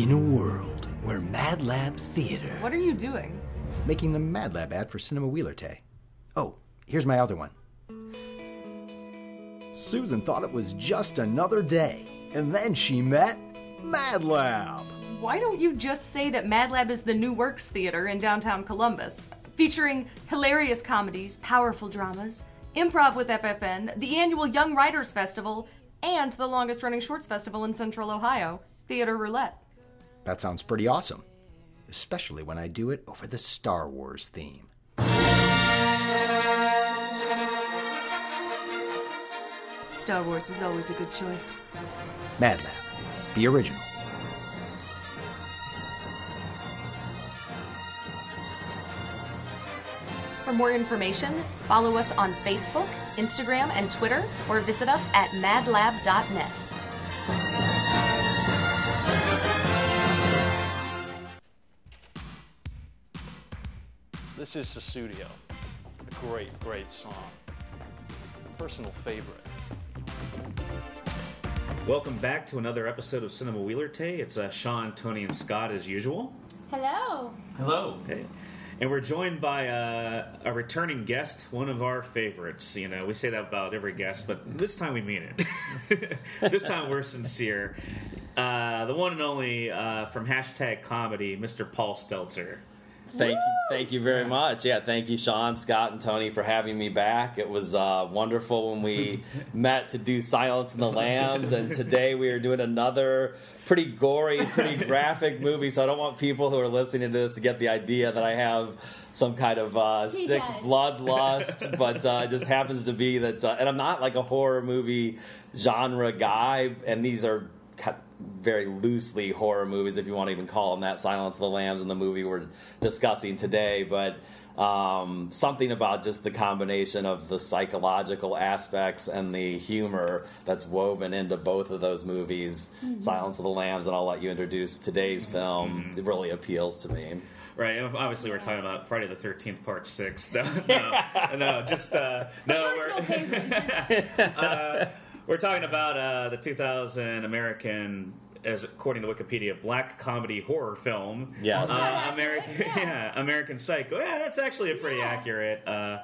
In a world where Mad Lab Theater. What are you doing? Making the Mad Lab ad for Cinema Wheeler Tay. Oh, here's my other one. Susan thought it was just another day, and then she met Mad Lab. Why don't you just say that Mad Lab is the New Works Theater in downtown Columbus, featuring hilarious comedies, powerful dramas, improv with FFN, the annual Young Writers Festival, and the longest running shorts festival in central Ohio, Theater Roulette. That sounds pretty awesome, especially when I do it over the Star Wars theme. Star Wars is always a good choice. Mad Lab, the original. For more information, follow us on Facebook, Instagram, and Twitter, or visit us at madlab.net. This is Sussudio. A great, great song. Personal favorite. Welcome back to another episode of Cinema Wheeler Tay. It's uh, Sean, Tony, and Scott as usual. Hello. Hello. Hey. And we're joined by uh, a returning guest, one of our favorites. You know, we say that about every guest, but this time we mean it. this time we're sincere. Uh, the one and only uh, from hashtag comedy, Mr. Paul Stelzer. Thank you, thank you very much. Yeah, thank you, Sean, Scott, and Tony for having me back. It was uh, wonderful when we met to do Silence in the Lambs, and today we are doing another pretty gory, pretty graphic movie. So I don't want people who are listening to this to get the idea that I have some kind of uh, sick does. bloodlust, but uh, it just happens to be that. Uh, and I'm not like a horror movie genre guy, and these are ca- very loosely horror movies, if you want to even call them that. Silence of the Lambs and the movie we're discussing today, but um, something about just the combination of the psychological aspects and the humor that's woven into both of those movies, Silence of the Lambs, and I'll let you introduce today's film. It really appeals to me. Right, and obviously we're talking about Friday the Thirteenth Part Six. No, no, no just uh, no. We're, uh, we're talking about uh, the 2000 American, as according to Wikipedia, black comedy horror film. Yes. uh, American, accurate, yeah. yeah. American Psycho. Yeah, that's actually a pretty Yeah. accurate uh,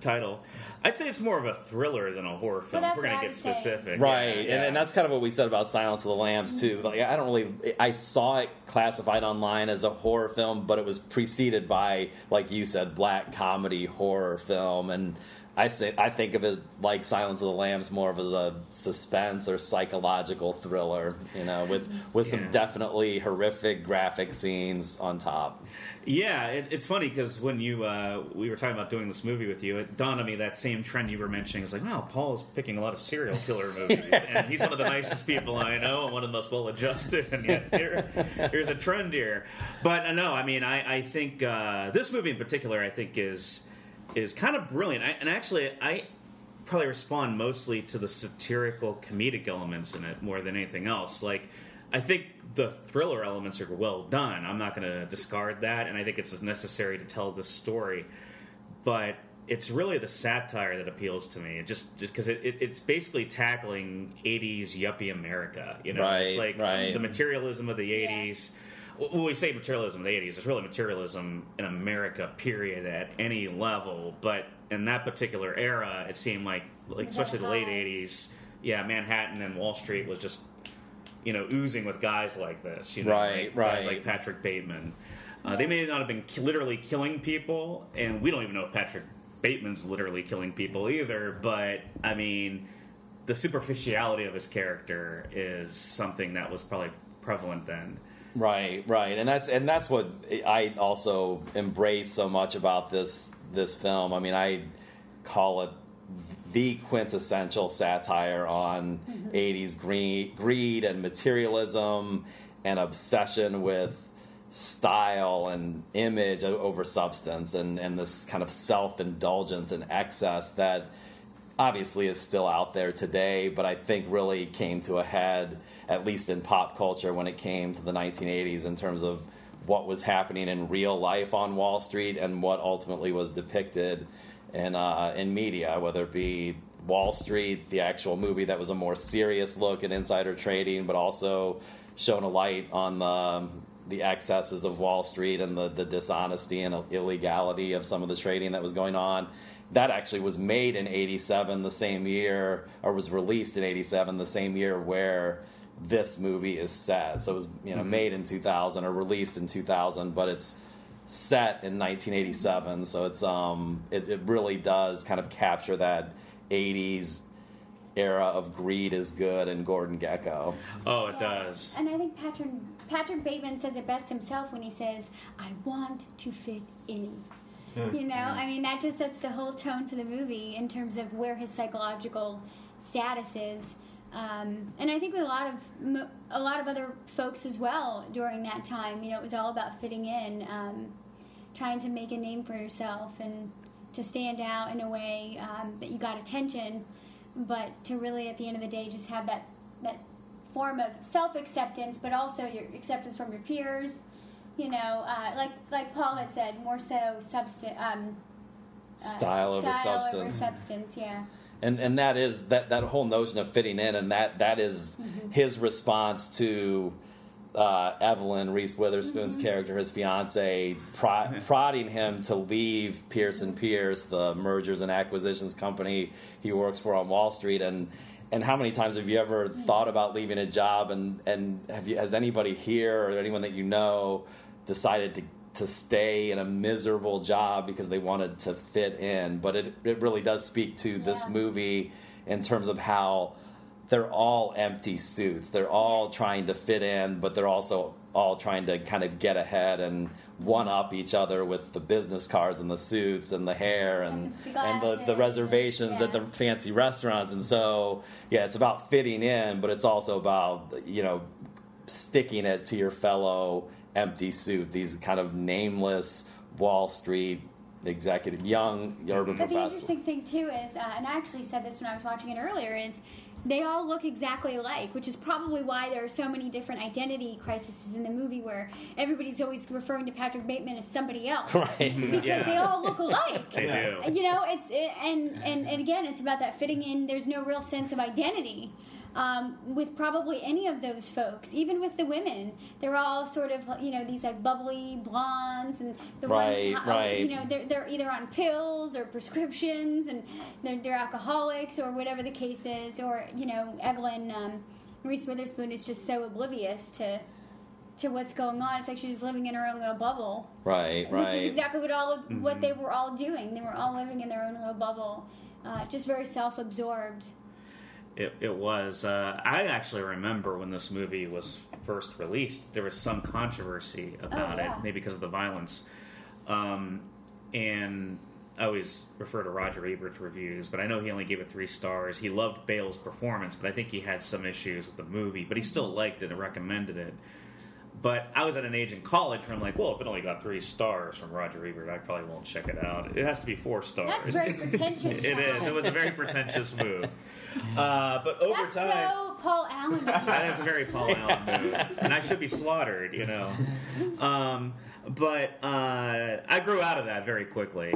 title. I'd say it's more of a thriller than a horror film. that's We're gonna get specific, Right, Yeah, And, and that's kind of what we said about Silence of the Lambs too. Like I don't really, I saw it classified online as a horror film, but it was preceded by, like you said, black comedy horror film, and I say I think of it like Silence of the Lambs more of as a suspense or psychological thriller, you know, with with some Yeah. definitely horrific graphic scenes on top. Yeah, it, it's funny because when you uh, we were talking about doing this movie with you, it dawned on me that same trend you were mentioning is like, wow, Paul is picking a lot of serial killer movies, and he's one of the nicest people I know, and one of the most well adjusted, and yet here, here's a trend here. But uh, no, I mean, I, I think uh, this movie in particular, I think is is kind of brilliant, I, and actually, I probably respond mostly to the satirical comedic elements in it more than anything else. Like, I think the thriller elements are well done. I'm not going to discard that, and I think it's necessary to tell this story. But it's really the satire that appeals to me. It just just because it, it, it's basically tackling '80s yuppie America. You know, it's like right. the materialism of the '80s. When we say materialism in the '80s, it's really materialism in America, period, at any level. But in that particular era, it seemed like, like especially the late '80s, yeah, Manhattan and Wall Street was just you know oozing with guys like this. You know, Right, like Guys like Patrick Bateman. Uh, they may not have been ki- literally killing people, and we don't even know if Patrick Bateman's literally killing people either. But I mean, the superficiality of his character is something that was probably prevalent then. Right, right, and that's and that's what I also embrace so much about this this film. I mean, I call it the quintessential satire on mm-hmm. '80s greed, greed and materialism and obsession with style and image over substance, and and this kind of self indulgence and excess that obviously is still out there today, but I think really came to a head, at least in pop culture, when it came to the 1980s in terms of what was happening in real life on Wall Street and what ultimately was depicted in, uh, in media, whether it be Wall Street, the actual movie that was a more serious look at insider trading, but also shone a light on the the excesses of Wall Street and the, the dishonesty and illegality of some of the trading that was going on. That actually was made in '87, the same year, or was released in '87, the same year where this movie is set. So it was you know mm-hmm. made in 2000 or released in 2000, but it's set in 1987. So it's um it, it really does kind of capture that 80s era of greed is good and Gordon Gekko. Oh, it does. And I think Patrick Patrick Bateman says it best himself when he says, "I want to fit in." Hmm. You know, hmm. I mean that just sets the whole tone for the movie in terms of where his psychological status is. Um, and I think with a lot of a lot of other folks as well during that time, you know, it was all about fitting in, um, trying to make a name for yourself and to stand out in a way um, that you got attention, but to really at the end of the day just have that that form of self acceptance, but also your acceptance from your peers. You know, uh, like like Paul had said, more so substance. Um, uh, Style over substance. over substance, yeah. And and that is that that whole notion of fitting in, and that that is mm-hmm. his response to uh, Evelyn Reese Witherspoon's mm-hmm. character, his fiance, pro- prodding him to leave Pierce and Pierce, the mergers and acquisitions company he works for on Wall Street, and. And how many times have you ever mm-hmm. thought about leaving a job? And, and have you, has anybody here or anyone that you know decided to to stay in a miserable job because they wanted to fit in. But it, it really does speak to this movie in terms of how they're all empty suits. They're all trying to fit in, but they're also all trying to kind of get ahead and one up each other with the business cards and the suits and the hair and And the and the, reservations at the fancy restaurants and so yeah it's about fitting in but it's also about you know sticking it to your fellow empty suit these kind of nameless wall street executive young urban But the interesting thing too is, uh, and I actually said this when I was watching it earlier, is they all look exactly alike, which is probably why there are so many different identity crises in the movie where everybody's always referring to Patrick Bateman as somebody else. right Because Yeah. they all look alike. They do. You know, it's it, and, and and again, it's about that fitting in. There's no real sense of identity um, with probably any of those folks. Even with the women, they're all sort of you know these like bubbly blondes, and the Right, ones right. you know they're they're either on pills or prescriptions, and they're they're alcoholics or whatever the case is. Or you know, Evelyn um, Reese Witherspoon is just so oblivious to. To what's going on, it's like she's just living in her own little bubble right right. which is exactly what all of what they were all doing. They were all living in their own little bubble, uh, just very self-absorbed. It, it was. Uh, I actually remember when this movie was first released, there was some controversy about Oh, yeah. it, maybe because of the violence. Um, and I always refer to Roger Ebert's reviews, but I know he only gave it three stars. He loved Bale's performance, but I think he had some issues with the movie, but he still liked it and recommended it. But I was at an age in college where I'm like, well, if it only got three stars from Roger Ebert, I probably won't check it out. It has to be four stars. That's very pretentious. It is. It was a very pretentious move. Uh, but over That's time, so Paul Allen. that is a very Paul Allen move, and I should be slaughtered, you know. Um, but uh, I grew out of that very quickly.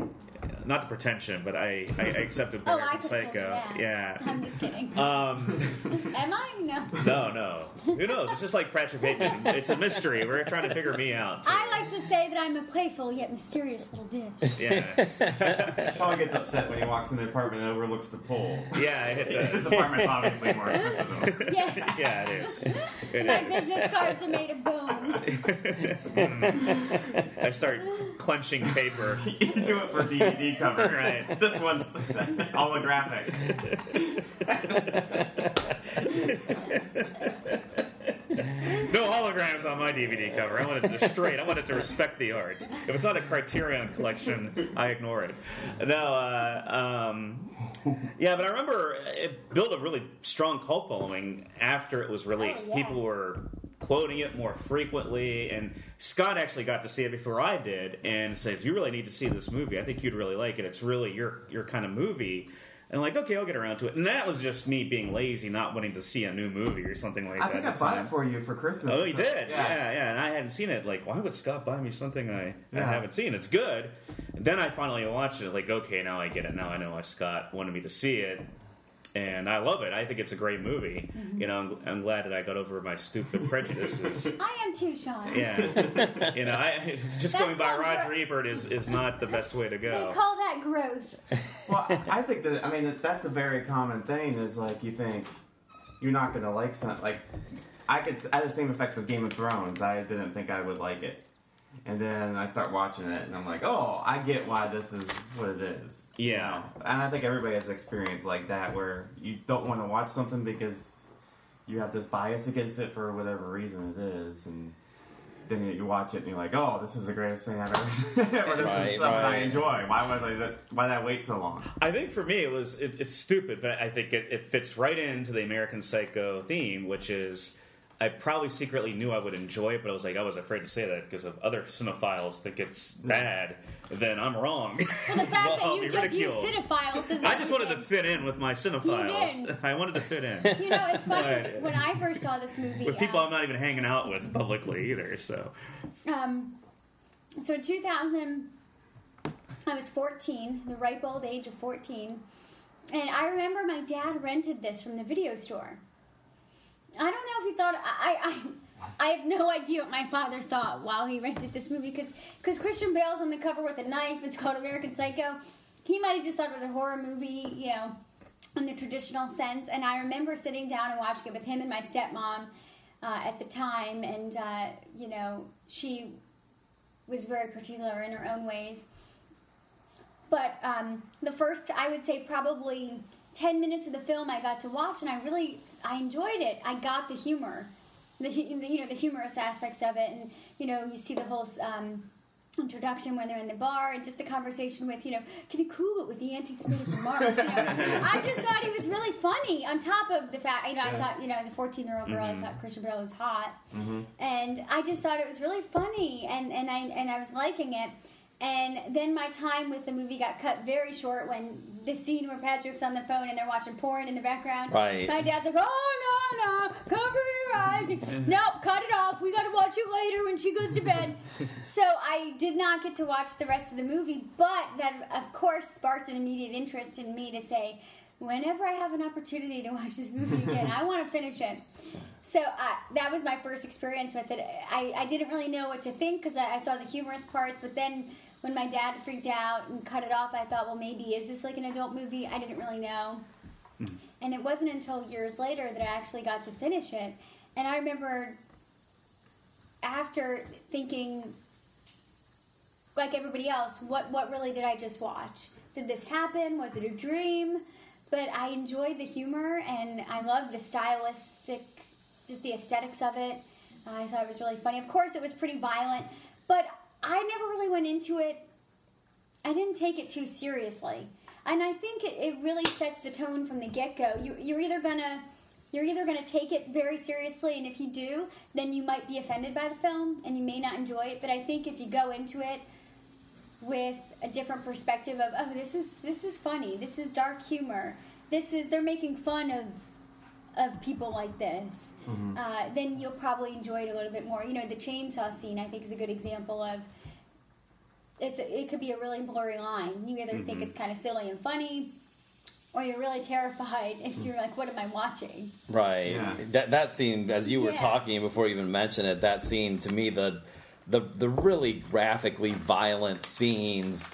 Not the pretension, but I, I accepted oh, I American could Psycho. yeah. Yeah. I'm just kidding. Um, Am I? No. no, no. Who knows? It's just like Patrick Bateman. It's a mystery. We're trying to figure me out. too. I like to say that I'm a playful yet mysterious little dish. Yes. Sean gets upset when he walks in the apartment and overlooks the pole. Yeah, it His does. apartment's obviously more expensive though. Yes. Yeah, it is. It My is. business cards are made of bone. I start clenching paper. You do it for DVD cover. Right. This one's holographic. No holograms on my DVD cover. I want it to be straight. I want it to respect the art. If it's not a Criterion collection, I ignore it. No, uh, um, yeah, but I remember it built a really strong cult following after it was released. Oh, yeah. People were quoting it more frequently, and Scott actually got to see it before I did, and says, "You really need to see this movie. I think you'd really like it. It's really your your kind of movie." And like, okay, I'll get around to it. And that was just me being lazy, not wanting to see a new movie or something like I that. think I at the bought time. it for you for Christmas. Oh, he did. Yeah. Yeah. yeah, And I hadn't seen it. Like, why would Scott buy me something I, I haven't seen? It's good. And then I finally watched it. Like, okay, now I get it. Now I know why Scott wanted me to see it. And I love it. I think it's a great movie. Mm-hmm. You know, I'm, I'm glad that I got over my stupid prejudices. I am too, Sean. Yeah, you know, I, just That's going by called Roger gro- Ebert is, is not the best way to go. They go. call that growth. Well, I- I think that I mean that's a very common thing. Is like you think you're not gonna like something. Like I could I had the same effect with Game of Thrones. I didn't think I would like it, and then I start watching it, and I'm like, oh, I get why this is what it is. You Yeah. know? and I think everybody has experience like that where you don't want to watch something because you have this bias against it for whatever reason it is, and. Then you- you watch it and you're like, "Oh, this is the greatest thing I've ever seen. or this Right, is something I enjoy. Why was I? Why did I wait so long?" I think for me it was it, it's stupid, but I think it, it fits right into the American Psycho theme, which is I probably secretly knew I would enjoy it, but I was like I was afraid to say that because of other cinephiles think it's bad. Then I'm wrong. Well, the fact I'll that you just use cinephiles is I just wanted to fit in with my cinephiles. I wanted to fit in You know, it's funny when I first saw this movie. with people um, I'm not even hanging out with publicly either. So Um, so in 2000, I was 14, the ripe old age of 14, and I remember my dad rented this from the video store. I don't know if he thought I I. I have no idea what my father thought while he rented this movie because because Christian Bale's on the cover with a knife. It's called American Psycho. He might have just thought it was a horror movie, you know, in the traditional sense. And I remember sitting down and watching it with him and my stepmom uh, at the time, and uh, you know, she was very particular in her own ways. But um, the first, I would say, probably ten minutes of the film, I got to watch, and I really, I enjoyed it. I got the humor, the, the you know the humorous aspects of it, and you know, you see the whole. Um, introduction when they're in the bar and just the conversation with you know can you cool it with the anti-semitic remarks you know i just thought he was really funny on top of the fact you know i thought you know as a 14 year old girl i thought christian bale was hot and I just thought it was really funny, and, and I and I was liking it. And then my time with the movie got cut very short when the scene where Patrick's on the phone and they're watching porn in the background. Right. My dad's like, "Oh no, no, cover your eyes. nope, cut it off. We got to watch it later when she goes to bed." so I did not get to watch the rest of the movie, but that of course sparked an immediate interest in me to say, whenever I have an opportunity to watch this movie again, I want to finish it. So uh, that was my first experience with it. I, I didn't really know what to think because I, I saw the humorous parts, but then when my dad freaked out and cut it off, I thought, well, maybe is this like an adult movie? I didn't really know. Hmm. And it wasn't until years later that I actually got to finish it. And I remember after thinking, like everybody else, what, what really did I just watch? Did this happen? Was it a dream? But I enjoyed the humor and I loved the stylistic, just the aesthetics of it. I thought it was really funny. Of course, it was pretty violent, but I never really went into it. I didn't take it too seriously, and I think it, it really sets the tone from the get go. You, you're either gonna you're either gonna take it very seriously, and if you do, then you might be offended by the film and you may not enjoy it. But I think if you go into it with a different perspective of oh this is this is funny this is dark humor this is they're making fun of of people like this uh, then you'll probably enjoy it a little bit more you know the chainsaw scene i think is a good example of it's a, it could be a really blurry line you either think it's kind of silly and funny or you're really terrified and you're like what am i watching Right. Yeah. That that scene, as you were Yeah. talking before you even mentioned it, that scene to me, the the the really graphically violent scenes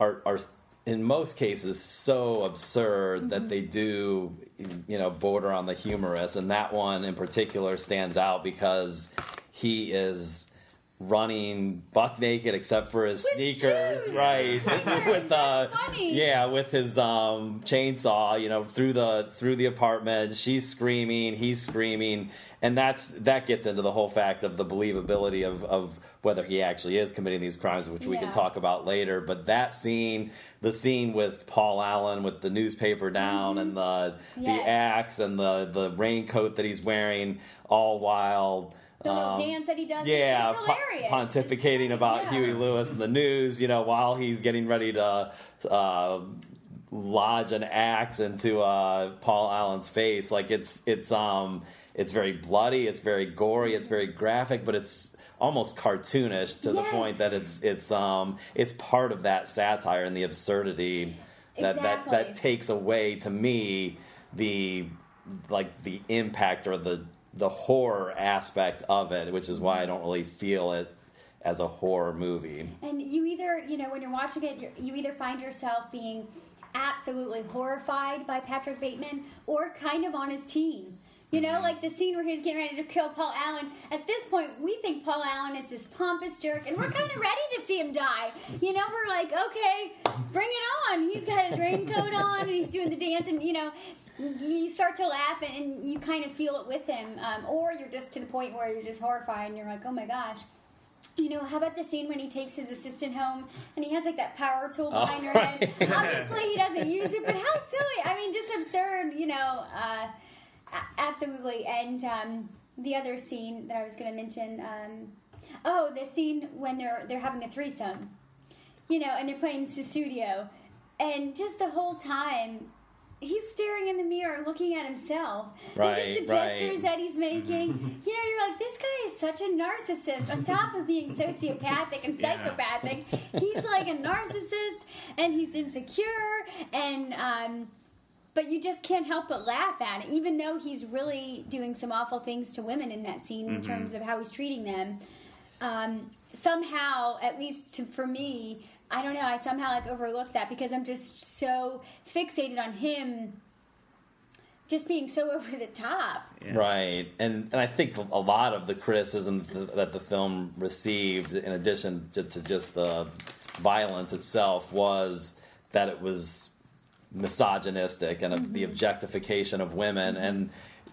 are are in most cases so absurd that they do you know border on the humorous, and that one in particular stands out because he is running buck naked except for his With sneakers shoes. right with uh yeah with his um chainsaw you know through the through the apartment. She's screaming he's screaming. And that's that gets into the whole fact of the believability of of whether he actually is committing these crimes which we can talk about later. But that scene the scene with Paul Allen with the newspaper down and the Yes. the axe and the the raincoat that he's wearing all while the little um, dance that he does. Yeah, it's, it's po- hilarious. pontificating about funny, Huey. Lewis and the news, you know, while he's getting ready to uh, lodge an axe into uh, Paul Allen's face. Like it's it's um it's very bloody, it's very gory, it's very graphic, but it's almost cartoonish to the point that it's it's um it's part of that satire and the absurdity that that Exactly. that takes away to me the like the impact or the the horror aspect of it, which is why I don't really feel it as a horror movie. And you either, you know, when you're watching it, you either find yourself being absolutely horrified by Patrick Bateman or kind of on his team. You know, like the scene where he's getting ready to kill Paul Allen. At this point, we think Paul Allen is this pompous jerk, and we're kind of ready to see him die. You know, we're like, okay, bring it on. He's got his raincoat on, and he's doing the dance, and you know, you start to laugh, and, and you kind of feel it with him. Um, or you're just to the point where you're just horrified, and you're like, oh my gosh. You know, how about the scene when he takes his assistant home and he has like that power tool behind her head? Obviously, he doesn't use it, but how silly! I mean, just absurd. You know, uh, absolutely. And um, the other scene that I was going to mention, um, oh, the scene when they're they're having a threesome, you know, and they're playing Sussudio, and just the whole time. He's staring in the mirror, looking at himself. and Right, just the right. gestures that he's making. you know, you're like, this guy is such a narcissist. On top of being sociopathic and Yeah. psychopathic, he's like a narcissist, and he's insecure, and um, but you just can't help but laugh at it, even though he's really doing some awful things to women in that scene in terms of how he's treating them. Um, somehow, at least to, for me, I don't know. I somehow like overlooked that because I'm just so fixated on him, just being so over the top. Right, and and I think a lot of the criticism th- that the film received, in addition to, to just the violence itself, was that it was misogynistic and the objectification of women. And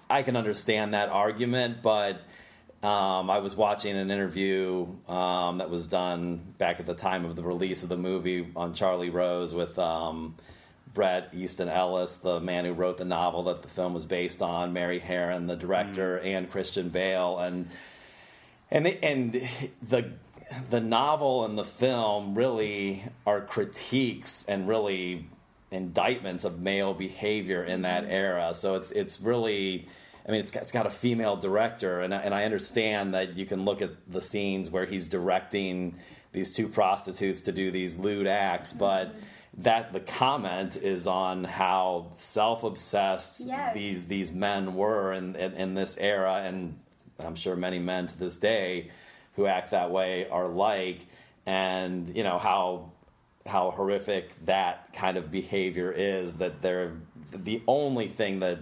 I can understand that argument, but um, I was watching an interview um, that was done back at the time of the release of the movie on Charlie Rose with. Um, Bret Easton Ellis, the man who wrote the novel that the film was based on, Mary Harron, the director, and Christian Bale, and and they, and the the novel and the film really are critiques and really indictments of male behavior in that mm-hmm. era. So it's it's really. I mean, it's got, it's got a female director, and I, and I understand that you can look at the scenes where he's directing these two prostitutes to do these lewd acts, mm-hmm. but that the comment is on how self-obsessed Yes. these these men were in, in in this era, and I'm sure many men to this day who act that way are like, and you know how how horrific that kind of behavior is. That they're the only thing that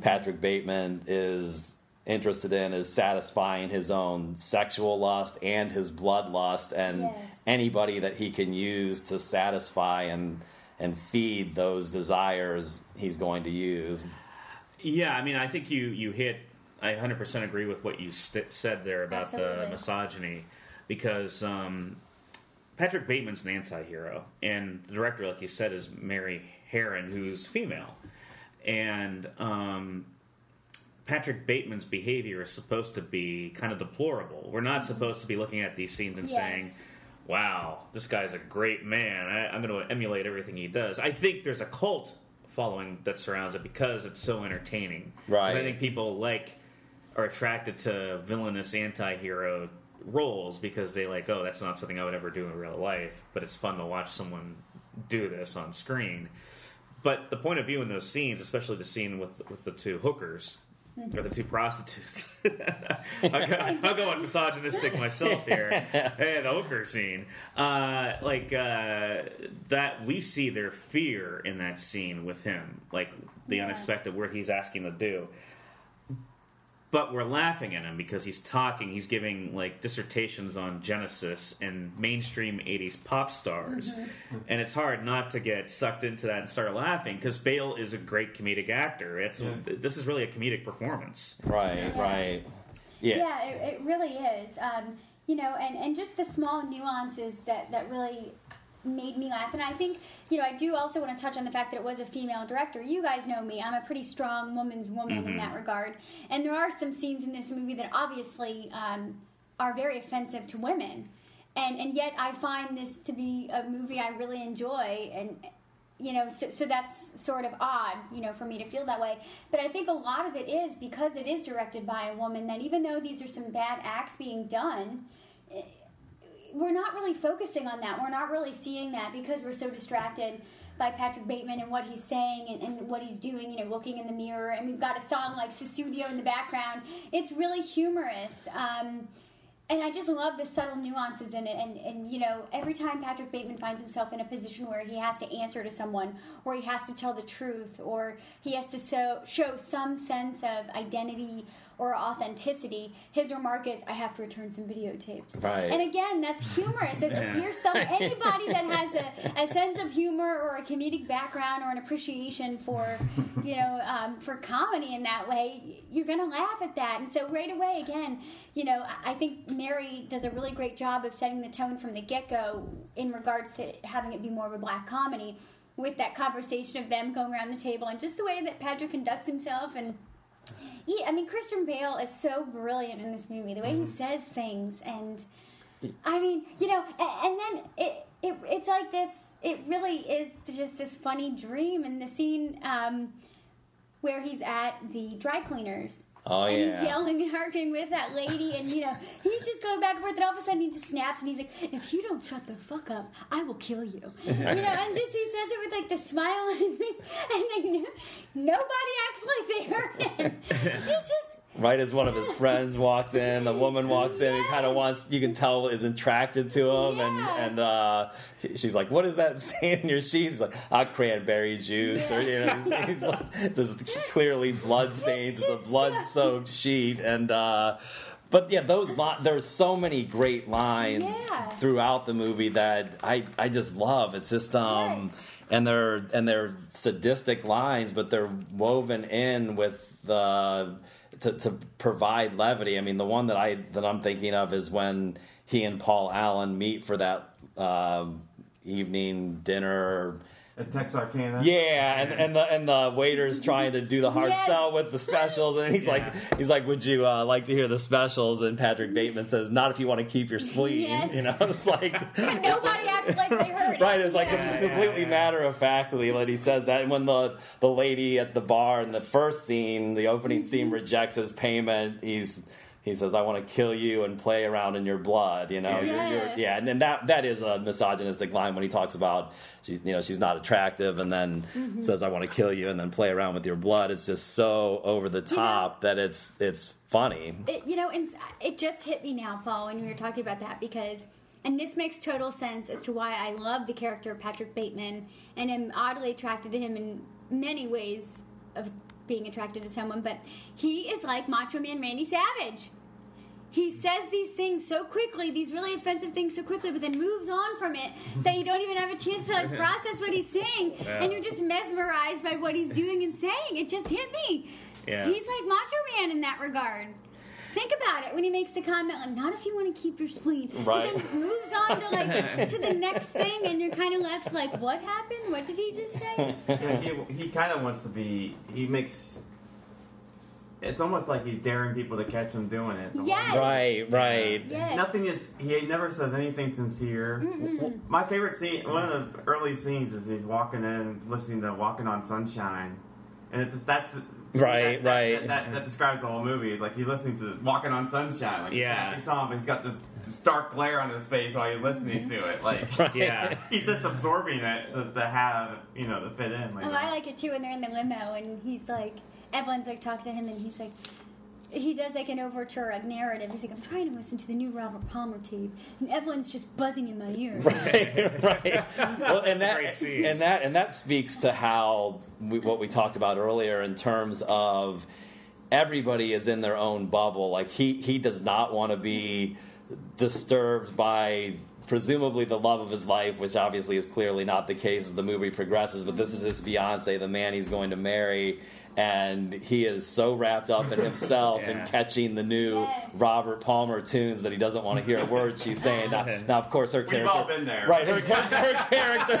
Patrick Bateman is interested in is satisfying his own sexual lust and his bloodlust and Yes. anybody that he can use to satisfy and and feed those desires he's going to use. Yeah, I mean, I think you you hit. I 100% agree with what you st- said there about the misogyny, because um, Patrick Bateman's an anti-hero, and the director, like you said, is Mary Harron, who's female, and um, Patrick Bateman's behavior is supposed to be kind of deplorable. We're not supposed to be looking at these scenes and Yes. saying, "Wow, this guy's a great man. I, I'm going to emulate everything he does." I think there's a cult following that surrounds it because it's so entertaining. Right. I think people like are attracted to villainous anti-hero roles because they like, oh, that's not something I would ever do in real life, but it's fun to watch someone do this on screen. But the point of view in those scenes, especially the scene with with the two hookers or the two prostitutes, I'm go, I'll go misogynistic myself here. Hey, the hooker scene, uh, like uh, that, we see their fear in that scene with him, like the Yeah. unexpected, what he's asking to do but we're laughing at him because he's talking. He's giving like dissertations on genesis and mainstream 80s pop stars. And it's hard not to get sucked into that and start laughing because bale is a great comedic actor. It's this is really a comedic performance. Right, right. Yeah. Yeah, it, it really is. Um, you know, and, and just the small nuances that, that really made me laugh. And I think, you know, I do also want to touch on the fact that it was a female director. You guys know me. I'm a pretty strong woman's woman in that regard. And there are some scenes in this movie that obviously um, are very offensive to women. And, and yet I find this to be a movie I really enjoy. And, you know, so, so that's sort of odd, you know, for me to feel that way. But I think a lot of it is because it is directed by a woman that even though these are some bad acts being done, we're not really focusing on that. We're not really seeing that because we're so distracted by Patrick Bateman and what he's saying and, and what he's doing, you know, looking in the mirror. And we've got a song like Studio in the background. It's really humorous. Um, and I just love the subtle nuances in it. And, and, you know, every time Patrick Bateman finds himself in a position where he has to answer to someone, or he has to tell the truth, or he has to so, show some sense of identity or authenticity, his remark is, "I have to return some videotapes." Right. And again, that's humorous. If, if you're some anybody that has a, a sense of humor or a comedic background or an appreciation for, you know, um, for comedy in that way, you're gonna laugh at that. And so right away, again, you know, I I think Mary does a really great job of setting the tone from the get go in regards to having it be more of a black comedy. With that conversation of them going around the table and just the way that Patrick conducts himself and yeah, I mean Christian Bale is so brilliant in this movie. The way he says things, and I mean, you know, and, and then it, it it's like this. It really is just this funny dream and the scene um, where he's at the dry cleaners. Oh, and yeah. he's yelling and arguing with that lady, and you know he's just going back and forth, and all of a sudden he just snaps, and he's like, "If you don't shut the fuck up, I will kill you." you know, and just he says it with like the smile on his face, and no- nobody acts like they heard him. He's just Right as one of his friends walks in, the woman walks in and kind of wants, you can tell is attracted to him. Yeah. And, and uh, she's like, What is that stain in your sheet? He's like, Ah, cranberry juice. Or, you know, he's, he's like, this is clearly blood stains. It's a blood soaked sheet. And, uh, but yeah, those li- there's so many great lines Yeah. throughout the movie that I, I just love. It's just um, Yes. and they're and they're sadistic lines, but they're woven in with the to, to provide levity. I mean, the one that I that I'm thinking of is when he and Paul Allen meet for that um evening dinner. At Texarkana. Yeah, and, and the and the waiter's trying to do the hard Yes. sell with the specials, and he's Yeah. like, he's like, "Would you uh, like to hear the specials?" And Patrick Bateman says, "Not if you want to keep your spleen." Yes. You know, it's like but nobody acts like they heard it. Right, it's like Yeah. completely matter of factly that he says that. And when the the lady at the bar in the first scene, the opening scene, Mm-hmm. rejects his payment, he's he says, "I want to kill you and play around in your blood." You know, You're- you're- yeah, and then that that is a misogynistic line when he talks about she's you know she's not attractive, and then Mm-hmm. says, "I want to kill you," and then play around with your blood. It's just so over the top that it's it's funny. it, you know, and it just hit me now, Paul, when you were talking about that because, and this makes total sense as to why I love the character of Patrick Bateman and am oddly attracted to him in many ways of being attracted to someone, but he is like Macho Man Randy Savage. He says these things so quickly, these really offensive things so quickly, but then moves on from it that you don't even have a chance to like process what he's saying, and you're just mesmerized by what he's doing and saying. It just hit me. Yeah. He's like Macho Man in that regard. Think about it when he makes the comment like, "Not if you want to keep your spleen," Right. but then moves on to like to the next thing, and you're kind of left like, "What happened? What did he just say?" Yeah, he, he kind of wants to be. He makes. It's almost like he's daring people to catch him doing it. The Yes. one- Right, right. Yes. Nothing is. He never says anything sincere. My favorite scene, one of the early scenes, is he's walking in, listening to "Walking on Sunshine," and it's just that's. To me, Right, that, that- right. That, that, that describes the whole movie. It's like he's listening to "Walking on Sunshine." Like Yeah. happy song, but he's got this, this dark glare on his face while he's listening to it. Like Yeah. he's just absorbing it to, to have you know to fit in. Like, Oh, I uh, like it too when they're in the limo and he's like, Evelyn's like talking to him and he's like, he does like an overture, a narrative. He's like, I'm trying to listen to the new Robert Palmer tape, and Evelyn's just buzzing in my ear. right, right. Well, and that, and that, and that speaks to how we, what we talked about earlier in terms of everybody is in their own bubble. Like he, he does not want to be disturbed by presumably the love of his life, which obviously is clearly not the case as the movie progresses. But this is his fiance, the man he's going to marry. And he is so wrapped up in himself Yeah. and catching the new Yes. Robert Palmer tunes that he doesn't want to hear a word she's saying. Now, now of course, her We've character. all been there. Right, her, her character.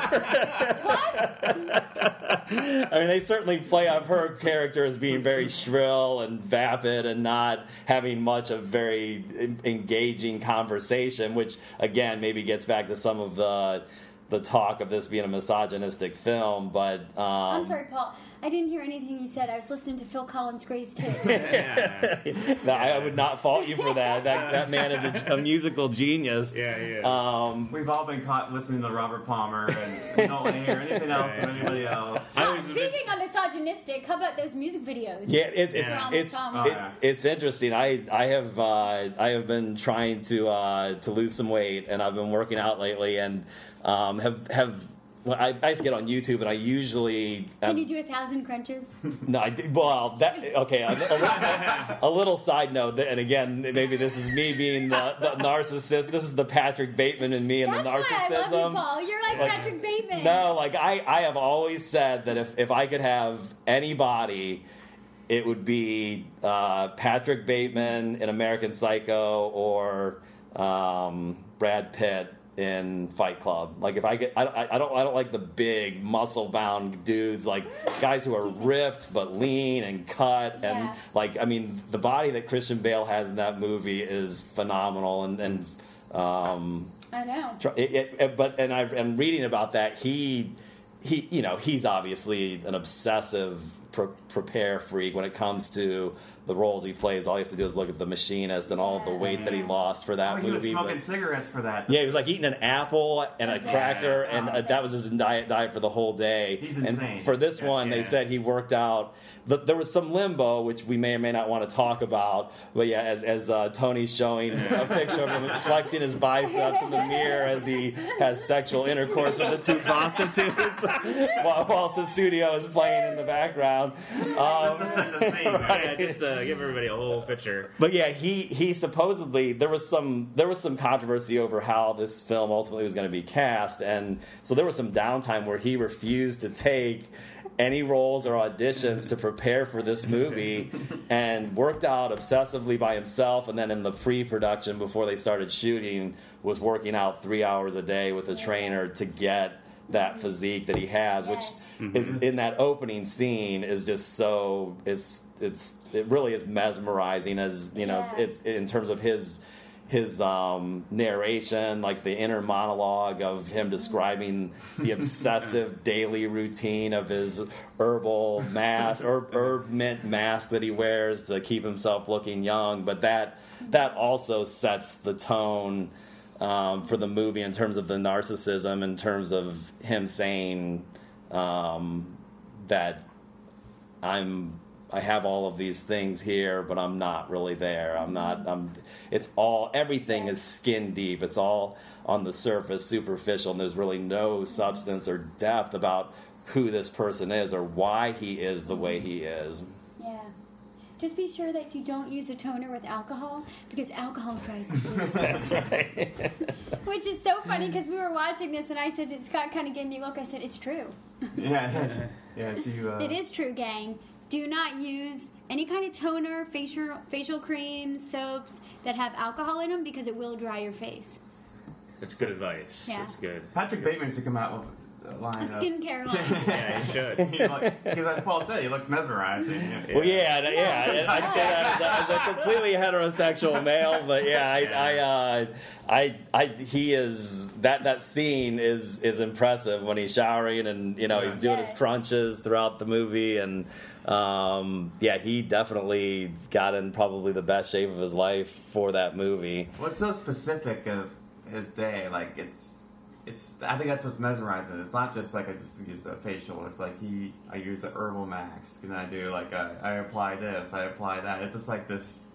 I mean, they certainly play up her character as being very shrill and vapid and not having much of very engaging conversation, which again maybe gets back to some of the the talk of this being a misogynistic film. But um, I'm sorry, Paul. I didn't hear anything you said. I was listening to Phil Collins' greatest hits. Yeah, No, I, I would not fault you for that. That that man is a, a musical genius. yeah, he is. Um, We've all been caught listening to Robert Palmer, and we don't want to hear anything else from anybody else. I was a bit- Speaking of misogynistic, how about those music videos? yeah, it, it's Yeah. it's Tom, Tom. it- Oh, yeah. it's interesting. I I have uh, I have been trying to uh, to lose some weight, and I've been working out lately, and um, have have. Well, I, I just get on YouTube, and I usually Can um, you do a thousand crunches? No, I did, well, that okay. A, a little, a little side note, and again, maybe this is me being the, the narcissist. This is the Patrick Bateman and me and That's the why I love you, narcissism. Paul. You're like, Like, Patrick Bateman. No, like I, I have always said that if, if I could have anybody, it would be uh, Patrick Bateman in American Psycho or um, Brad Pitt in Fight Club. Like if I get, I, I I don't, I don't like the big muscle bound dudes, like guys who are ripped but lean and cut, and Yeah. like I mean, the body that Christian Bale has in that movie is phenomenal, and and um, I know. It, it, it- but and I've am reading about that. He he you know he's obviously an obsessive pre- prepare freak when it comes to the roles he plays. All you have to do is look at the machinist and all the weight that he lost for that Oh, he was smoking but- cigarettes for that. yeah, he was like eating an apple and a Yeah. cracker, and uh, that was his diet diet for the whole day. He's and insane. for this Yeah, one, they said he worked out. But there was some limbo, which we may or may not want to talk about. But yeah, as, as uh, Tony's showing a picture of him flexing his biceps in the mirror as he has sexual intercourse with the two prostitutes, while, while Sussudio is playing in the background. Um, Just to set the scene. right? yeah, just uh, give everybody a whole picture. but yeah, he he supposedly there was some there was some controversy over how this film ultimately was going to be cast, and so there was some downtime where he refused to take any roles or auditions to prepare for this movie, and worked out obsessively by himself, and then in the pre-production before they started shooting, was working out three hours a day with a trainer to get that mm-hmm. physique that he has, which Yes. is mm-hmm. in that opening scene is just so it's it's it really is mesmerizing as you know Yeah. it's in terms of his his um, narration like the inner monologue of him describing the obsessive daily routine of his herbal mask or herb mint mask that he wears to keep himself looking young. But that that also sets the tone um, for the movie in terms of the narcissism, in terms of him saying um, that I'm I have all of these things here, but I'm not really there. I'm not. I'm. It's all everything is skin deep. It's all on the surface, superficial, and there's really no substance or depth about who this person is or why he is the way he is. Yeah. Just be sure that you don't use a toner with alcohol because alcohol dries the. That's right. Which is so funny because we were watching this and I said, Scott kind of gave me a look. I said, it's true. Yeah, yeah, she, yeah, she. Uh, It is true, gang. Do not use any kind of toner, facial facial creams, soaps that have alcohol in them because it will dry your face. That's good advice. Yeah. It's good. Patrick Bateman should come out with a line A skincare line. Yeah, he should. Because as Paul said, he looks mesmerizing. Yeah. Well, yeah, and- yeah. and I'd say that as a, as a completely heterosexual male, but yeah, I, I, uh, I, I, he is that that scene is is impressive when he's showering and you know he's doing his crunches throughout the movie, and um, yeah, he definitely got in probably the best shape of his life for that movie. What's so specific of his day? Like it's, it's. I think that's what's mesmerizing. It's not just like I just use the facial. It's like he. I use the herbal mask, and I do like a, I apply this, I apply that. It's just like this.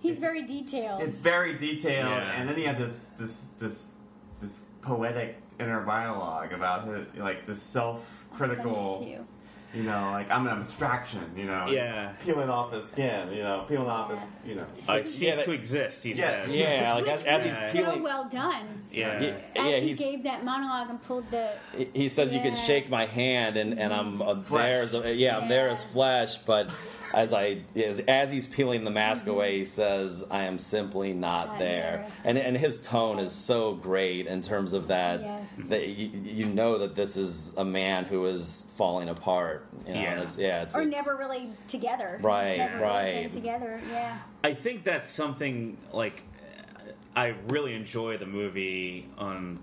He's very detailed. It's very detailed, Yeah. and then you have this this this this poetic inner dialogue about his, like this self-critical. to you. You know, like I'm an abstraction. You know, Yeah. peeling off his skin. You know, peeling off his. You know, I Yeah, cease that- to exist. He Yeah. says. Yeah, like Which as, as was he's Yeah. so feeling. well done. Yeah. Yeah, As yeah, he he's gave that monologue and pulled the He says you can shake my hand and, and I'm uh, Flesh. there as yeah, I'm there as flesh, but as I as, as he's peeling the mask Mm-hmm. away, he says, "I am simply not Not there." there. And and his tone is so great in terms of that Yes. that you, you know that this is a man who is falling apart. You know, Yeah. it's, yeah, it's, or it's- never really together. Right, Never really right. been together. Yeah. I think that's something like I really enjoy the movie on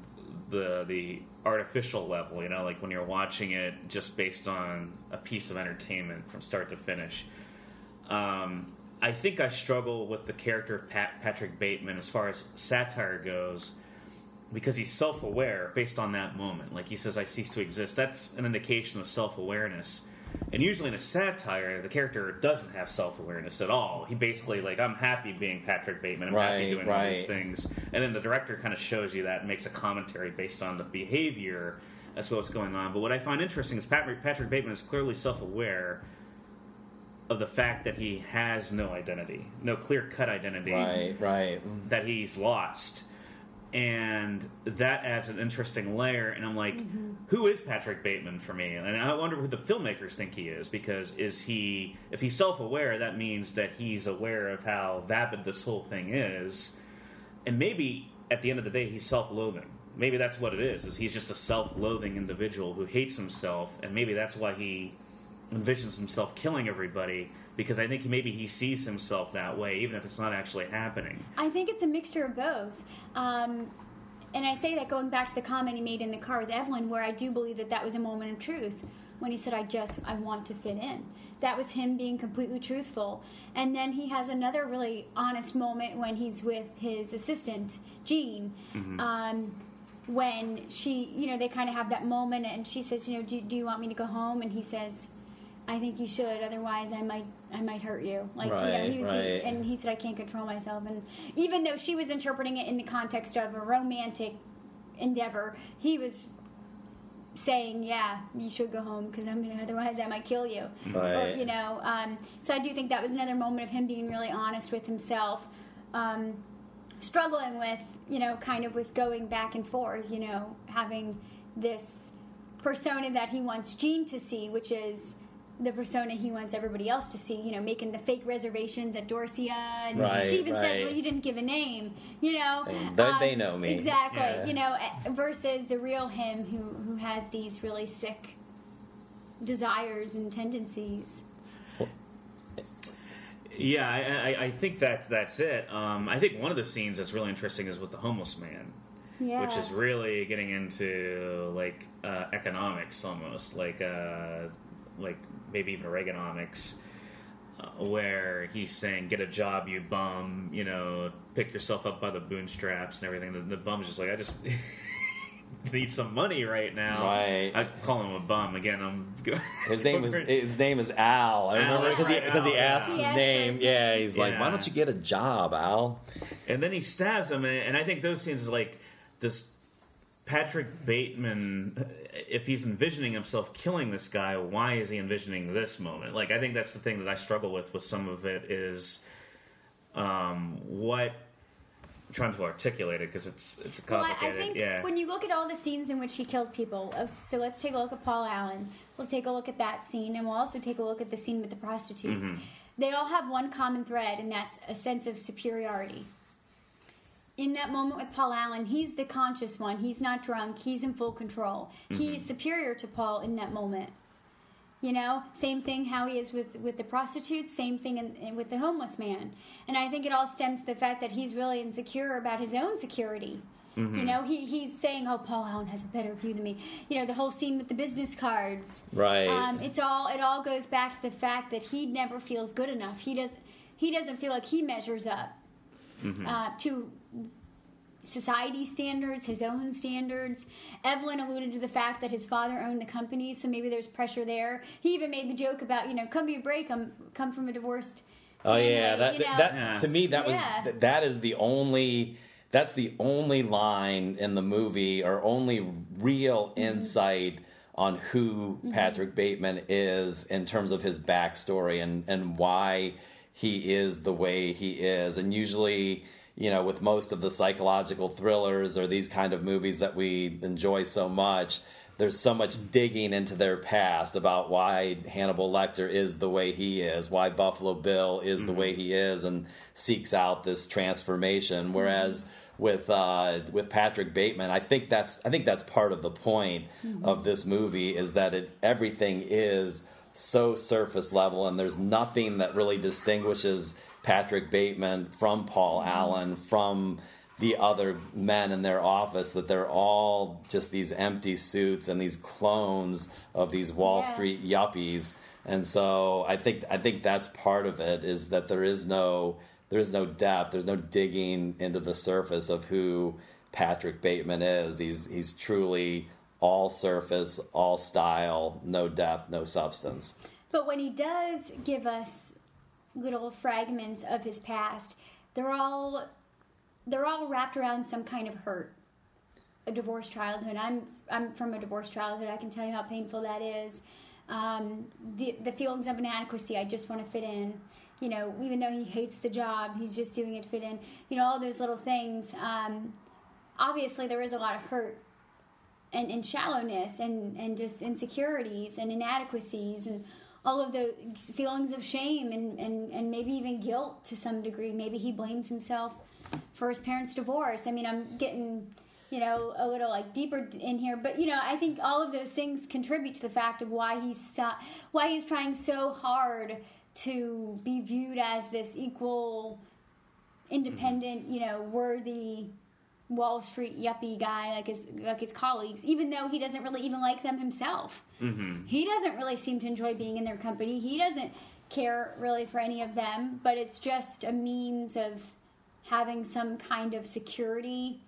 the the artificial level. You know, like when you're watching it just based on a piece of entertainment from start to finish. Um, I think I struggle with the character of Pat, Patrick Bateman as far as satire goes because he's self aware based on that moment. Like he says, I cease to exist. That's an indication of self awareness. And usually in a satire, the character doesn't have self awareness at all. He basically, like, I'm happy being Patrick Bateman. I'm happy Right, doing all these things. And then the director kind of shows you that and makes a commentary based on the behavior as to what's going on. But what I find interesting is Patrick, Patrick Bateman is clearly self aware of the fact that he has no identity, no clear cut identity Right, right. that he's lost. And that adds an interesting layer. And I'm like, mm-hmm. who is Patrick Bateman for me? And I wonder who the filmmakers think he is because is he, if he's self aware, that means that he's aware of how vapid this whole thing is. And maybe at the end of the day, he's self loathing. Maybe that's what it is, is he's just a self loathing individual who hates himself. And maybe that's why he envisions himself killing everybody because I think maybe he sees himself that way, even if it's not actually happening. I think it's a mixture of both. Um, and I say that going back to the comment he made in the car with Evelyn, where I do believe that that was a moment of truth when he said, "I just I want to fit in." That was him being completely truthful. And then he has another really honest moment when he's with his assistant Jean. Um, when she, you know, they kind of have that moment, and she says, "You know, do, do you want me to go home?" And he says, "I think you should. Otherwise, I might, I might hurt you." Like, you know, he was, right. and he said, "I can't control myself." And even though she was interpreting it in the context of a romantic endeavor, he was saying, "Yeah, you should go home because I'm gonna. Otherwise, I might kill you." Or, Right. you know. Um, so I do think that was another moment of him being really honest with himself, um, struggling with, you know, kind of with going back and forth. You know, having this persona that he wants Jean to see, which is the persona he wants everybody else to see. You know, making the fake reservations at Dorsia, and Right, she even says, "Well, you didn't give a name." You know, And they- they know me. exactly. Yeah. You know, eh, versus the real him who who has these really sick desires and tendencies. Yeah, I, I, I think that that's it. Um, I think one of the scenes that's really interesting is with the homeless man, Yeah, which is really getting into like uh, economics almost, like uh, like maybe even Reaganomics, uh, where he's saying, "Get a job, you bum," you know, pick yourself up by the bootstraps and everything. The, the bum's just like, "I just." Need some money right now. Right. I call him a bum again. I'm. His name is his name is Al. I remember Al, because he right, because he Al, yeah. asked He his name. for his Yeah, name. he's like, why don't you get a job, Al? And then he stabs him, and and I think those scenes is like this Patrick Bateman. If he's envisioning himself killing this guy, why is he envisioning this moment? Like, I think that's the thing that I struggle with with some of it is um, what. I'm trying to articulate it because it's it's Well, I, complicated. I think yeah. when you look at all the scenes in which he killed people, uh, so let's take a look at Paul Allen. We'll take a look at that scene, and we'll also take a look at the scene with the prostitutes. Mm-hmm. They all have one common thread, and that's a sense of superiority. In that moment with Paul Allen, he's the conscious one. He's not drunk. He's in full control. He Mm-hmm. is superior to Paul in that moment. You know, same thing how he is with with the prostitutes, same thing in, in, with the homeless man. And I think it all stems to the fact that he's really insecure about his own security. You know, he, he's saying, "Oh, Paul Allen has a better view than me." You know, the whole scene with the business cards. Right. Um, it's all it all goes back to the fact that he never feels good enough. He does he doesn't feel like he measures up uh, to society standards, his own standards. Evelyn alluded to the fact that his father owned the company, so maybe there's pressure there. He even made the joke about, you know, come be a break, I'm come from a divorced. Oh family, yeah, that that Yeah. to me that Yeah. was th- that is the only that's the only line in the movie or only real Mm-hmm. insight on who Patrick Bateman is in terms of his backstory and and why he is the way he is. And usually, you know, with most of the psychological thrillers or these kind of movies that we enjoy so much, there's so much digging into their past about why Hannibal Lecter is the way he is, why Buffalo Bill is the way mm-hmm. he is, and seeks out this transformation. Mm-hmm. Whereas with uh, with Patrick Bateman, I think that's I think that's part of the point mm-hmm. of this movie is that it everything is so surface level, and there's nothing that really distinguishes Patrick Bateman from Paul mm-hmm. Allen from the other men in their office that they're all just these empty suits and these clones of these Wall Yeah. Street yuppies. And so I think I think that's part of it is that there is no there is no depth, there's no digging into the surface of who Patrick Bateman is. He's he's truly all surface, all style, no depth, no substance. But when he does give us little fragments of his past, they're all they're all wrapped around some kind of hurt. A divorced childhood. I'm I'm from a divorced childhood. I can tell you how painful that is. Um, the the feelings of inadequacy. I just want to fit in. You know, even though he hates the job, he's just doing it to fit in. You know, all those little things. Um, obviously, there is a lot of hurt and, and shallowness and, and just insecurities and inadequacies and all of the feelings of shame and, and, and maybe even guilt to some degree. Maybe he blames himself for his parents' divorce. I mean, I'm getting, you know, a little like deeper in here, but you know, I think all of those things contribute to the fact of why he's so, why he's trying so hard to be viewed as this equal, mm-hmm. independent, you know, worthy Wall Street yuppie guy like his like his colleagues, even though he doesn't really even like them himself. Mm-hmm. He doesn't really seem to enjoy being in their company. He doesn't care really for any of them, but it's just a means of having some kind of security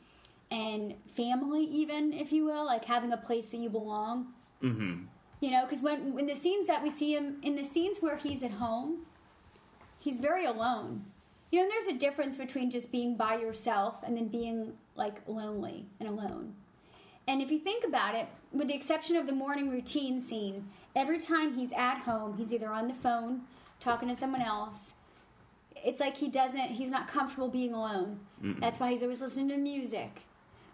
and family, even if you will, like having a place that you belong. Mm-hmm. You know, because when in the scenes that we see him in the scenes where he's at home, he's very alone. You know, there's a difference between just being by yourself and then being like lonely and alone. And if you think about it, with the exception of the morning routine scene, every time he's at home, he's either on the phone talking to someone else. It's like he doesn't, he's not comfortable being alone. That's why he's always listening to music.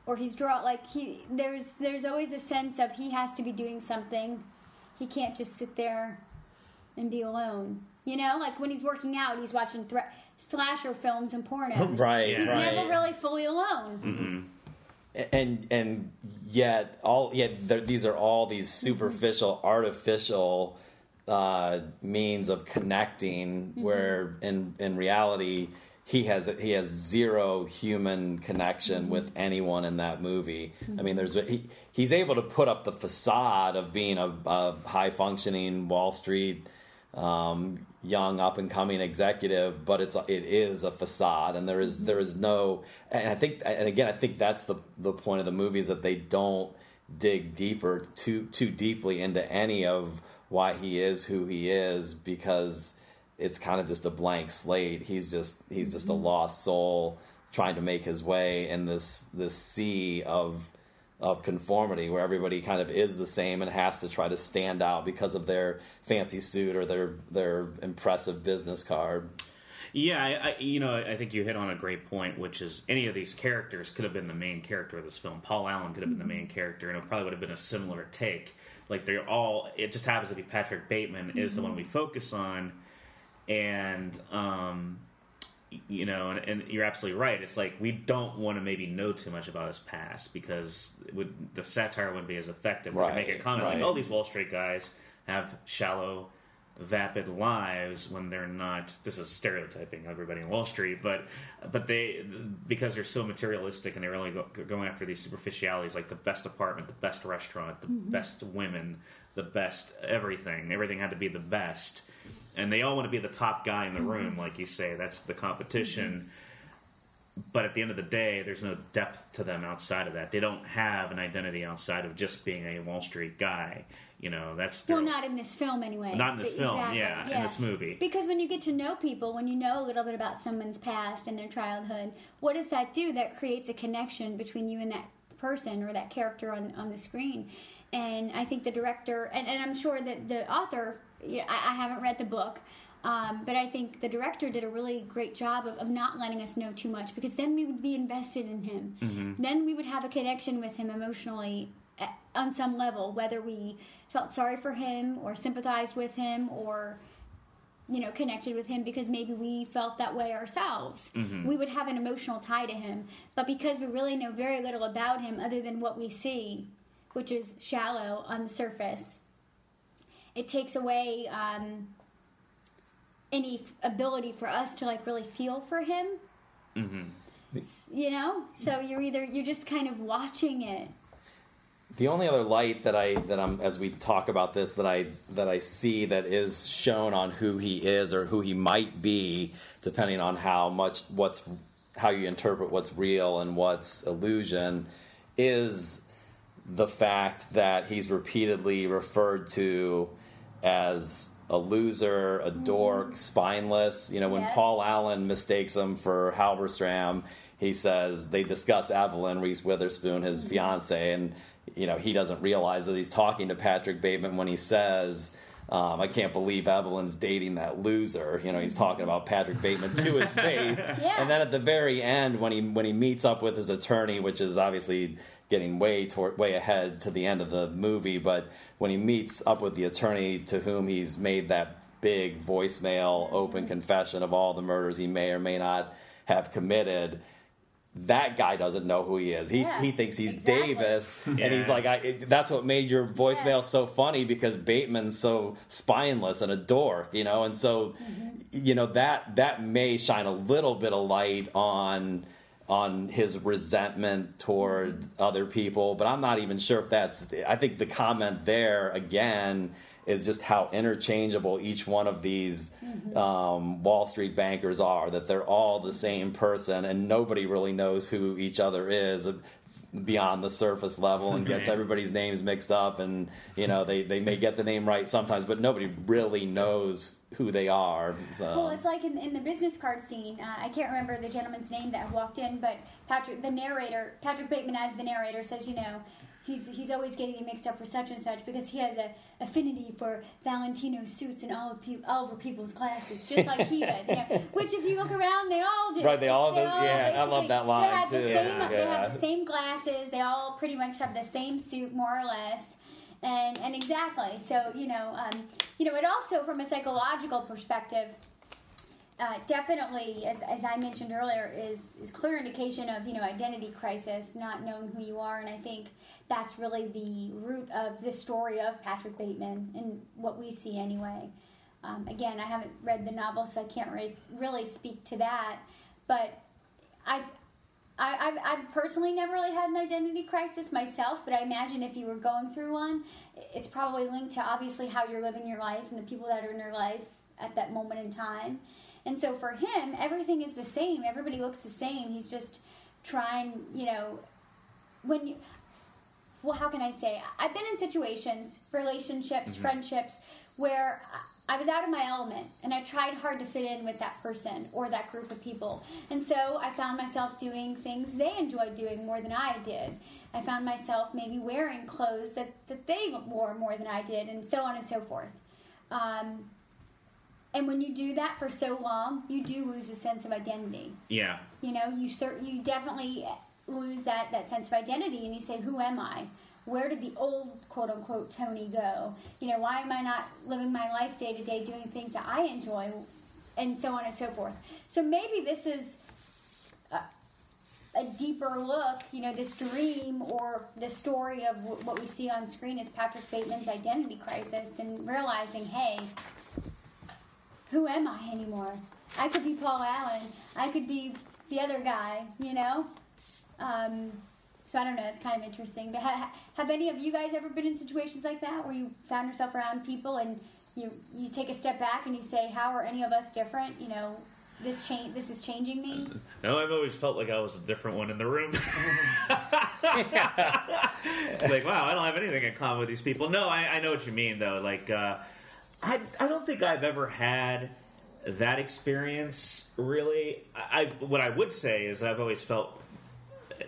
Or he's draw like he there's there's always a sense of he has to be doing something. He can't just sit there and be alone. You know, like when he's working out, he's watching thre- slasher films and pornos. Right, He's right. never really fully alone. Mm-hmm. and and yet all yet there, these are all these mm-hmm. superficial artificial uh, means of connecting mm-hmm. where in in reality he has he has zero human connection with anyone in that movie i mean there's he, he's able to put up the facade of being a, a high functioning wall street um, young up and coming executive, but it's it is a facade, and there is mm-hmm. there is no. And I think, and again, I think that's the the point of the movie is that they don't dig deeper too too deeply into any of why he is who he is because it's kind of just a blank slate. He's just he's just a mm-hmm. lost soul trying to make his way in this this sea of of conformity where everybody kind of is the same and has to try to stand out because of their fancy suit or their their impressive business card. Yeah, I, I, you know, I think you hit on a great point, which is any of these characters could have been the main character of this film. Paul Allen could have been the main character, and it probably would have been a similar take. Like they're all, it just happens to be Patrick Bateman is the one we focus on, and um, y- you know, and, and you're absolutely right. It's like we don't want to maybe know too much about his past because it would the satire wouldn't be as effective. We should make a Right, comment right. like, "Oh, these Wall Street guys have shallow." vapid lives when they're not this is stereotyping everybody in wall street but but they because they're so materialistic and they're only go, going after these superficialities like the best apartment the best restaurant the mm-hmm. best women the best everything. Everything had to be the best. And they all want to be the top guy in the mm-hmm. room like you say. That's the competition. Mm-hmm. But at the end of the day there's no depth to them outside of that. They don't have an identity outside of just being a wall street guy. You know that's their Well, not in this film anyway. Not in this film, exactly, yeah, in this movie. Because when you get to know people, when you know a little bit about someone's past and their childhood, what does that do? That creates a connection between you and that person or that character on, on the screen. And I think the director, and, and I'm sure that the author, yeah, I, I haven't read the book, um, but I think the director did a really great job of, of not letting us know too much because then we would be invested in him. Mm-hmm. Then we would have a connection with him emotionally at, on some level, whether we felt sorry for him or sympathized with him or you know connected with him because maybe we felt that way ourselves we would have an emotional tie to him but because we really know very little about him other than what we see which is shallow on the surface it takes away um, any f- ability for us to like really feel for him. You know, so you're either you're just kind of watching it. The only other light that I that I'm as we talk about this that I that I see that is shown on who he is or who he might be, depending on how much what's how you interpret what's real and what's illusion, is the fact that he's repeatedly referred to as a loser, a mm-hmm. dork, spineless. You know, when Yeah. Paul Allen mistakes him for Halberstram, he says they discuss Evelyn Reese Witherspoon, his mm-hmm. fiance, and you know he doesn't realize that he's talking to Patrick Bateman when he says. Um, I can't believe Evelyn's dating that loser. You know, he's mm-hmm. talking about Patrick Bateman to his face. Yeah. And then at the very end, when he when he meets up with his attorney, which is obviously getting way toward, way ahead to the end of the movie, but when he meets up with the attorney to whom he's made that big voicemail open confession of all the murders he may or may not have committed. That guy doesn't know who he is. He's, Yeah, He thinks he's exactly. Davis, and he's like, I, it, "That's what made your voicemail Yeah. so funny because Bateman's so spineless and a dork, you know." And so, mm-hmm. you know that that may shine a little bit of light on on his resentment toward other people, but I'm not even sure if that's. I think the comment there again is just how interchangeable each one of these um, Wall Street bankers are. That they're all the same person, and nobody really knows who each other is beyond the surface level and gets everybody's names mixed up and you know they, they may get the name right sometimes but nobody really knows who they are so Well, it's like in, in the business card scene. Uh, I can't remember the gentleman's name that walked in, but Patrick, the narrator, Patrick Bateman as the narrator says, you know, he's he's always getting me mixed up for such and such because he has a affinity for Valentino suits and all of pe- all over people's classes, just like he does. You know, which if you look around, they all do. Right, they all those- yeah, I love that line, They have the too. same. Yeah, They have the same glasses. They all pretty much have the same suit, more or less. And, and exactly so you know um, you know it also from a psychological perspective uh, definitely, as, as I mentioned earlier, is is clear indication of you know identity crisis, not knowing who you are, and I think that's really the root of the story of Patrick Bateman and what we see anyway. Um, again, I haven't read the novel, so I can't really, really speak to that, but I've. I, I've, I've personally never really had an identity crisis myself, but I imagine if you were going through one, it's probably linked to obviously how you're living your life and the people that are in your life at that moment in time. And so for him, everything is the same. Everybody looks the same. He's just trying, you know, when you, well, how can I say? I've been in situations, relationships, friendships, where I I was out of my element and I tried hard to fit in with that person or that group of people. And so I found myself doing things they enjoyed doing more than I did. I found myself maybe wearing clothes that, that they wore more than I did, and so on and so forth. Um, and when you do that for so long, you do lose a sense of identity. Yeah. you know you start you definitely lose that that sense of identity and you say who am i? Where did the old quote unquote tony go? You know why am i not living my life day to day doing things that i enjoy? And so on and so forth. So maybe this is a, a deeper look you know this dream or the story of w- what we see on screen is patrick bateman's identity crisis and realizing hey who am I anymore? I could be Paul Allen. I could be the other guy, you know? Um, so I don't know. It's kind of interesting. But ha- have any of you guys ever been in situations like that where you found yourself around people and you you take a step back and you say, "How are any of us different?" You know, this change. This is changing me. No, I've always felt like I was a different one in the room. like, wow, I don't have anything in common with these people. No, I, I know what you mean, though. Like, uh, I, I don't think I've ever had that experience, really. I, I What I would say is I've always felt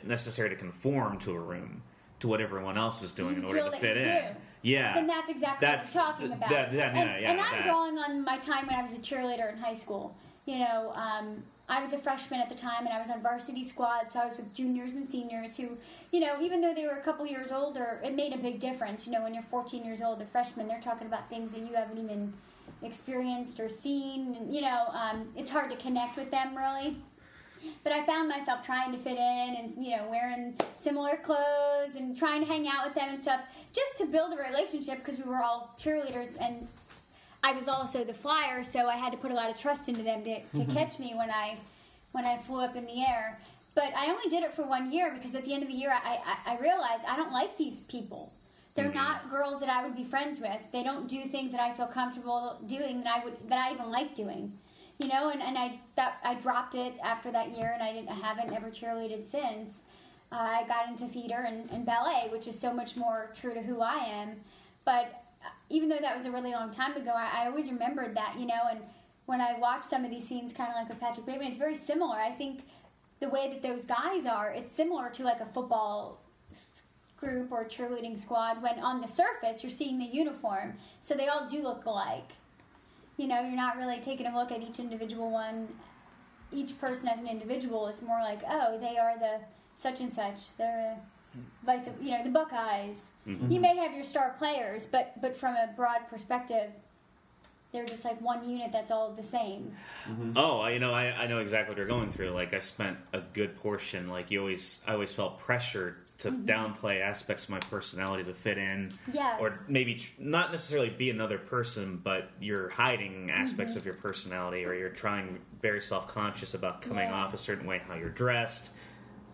necessary to conform to a room, to what everyone else is doing You in order to fit in. do. Yeah. And that's exactly That's- what I'm talking about. that- that- and yeah, yeah, and I'm that. drawing on my time when I was a cheerleader in high school. You know, um, I was a freshman at the time, and I was on varsity squad, so I was with juniors and seniors who, you know, even though they were a couple years older, it made a big difference. You know, when you're 14 years old, a freshman, they're talking about things that you haven't even experienced or seen. You know, um, it's hard to connect with them really. But I found myself trying to fit in and, you know, wearing similar clothes and trying to hang out with them and stuff just to build a relationship because we were all cheerleaders and I was also the flyer, so I had to put a lot of trust into them to, to catch me when I when I flew up in the air. But I only did it for one year because at the end of the year, I, I, I realized I don't like these people. They're Mm-hmm. not girls that I would be friends with. They don't do things that I feel comfortable doing that I would that I even like doing. You know, and, and I that I dropped it after that year, and I didn't I haven't ever cheerleaded since. Uh, I got into theater and, and ballet, which is so much more true to who I am. But even though that was a really long time ago, I, I always remembered that, you know. And when I watch some of these scenes, kind of like with Patrick Bateman, it's very similar. I think the way that those guys are, it's similar to like a football group or cheerleading squad. When on the surface, you're seeing the uniform, so they all do look alike. You know, you're not really taking a look at each individual one, each person as an individual. It's more like, oh, they are the such and such. They're a hmm. vice, you know, the Buckeyes. Mm-hmm. You may have your star players, but but from a broad perspective, they're just like one unit that's all the same. Mm-hmm. Oh, you know, I, I know exactly what you're going through. Like, I spent a good portion. Like, you always, I always felt pressured to mm-hmm. downplay aspects of my personality to fit in, Yes. or maybe tr- not necessarily be another person, but you're hiding aspects of your personality, or you're trying very self conscious about coming Yeah. off a certain way, how you're dressed,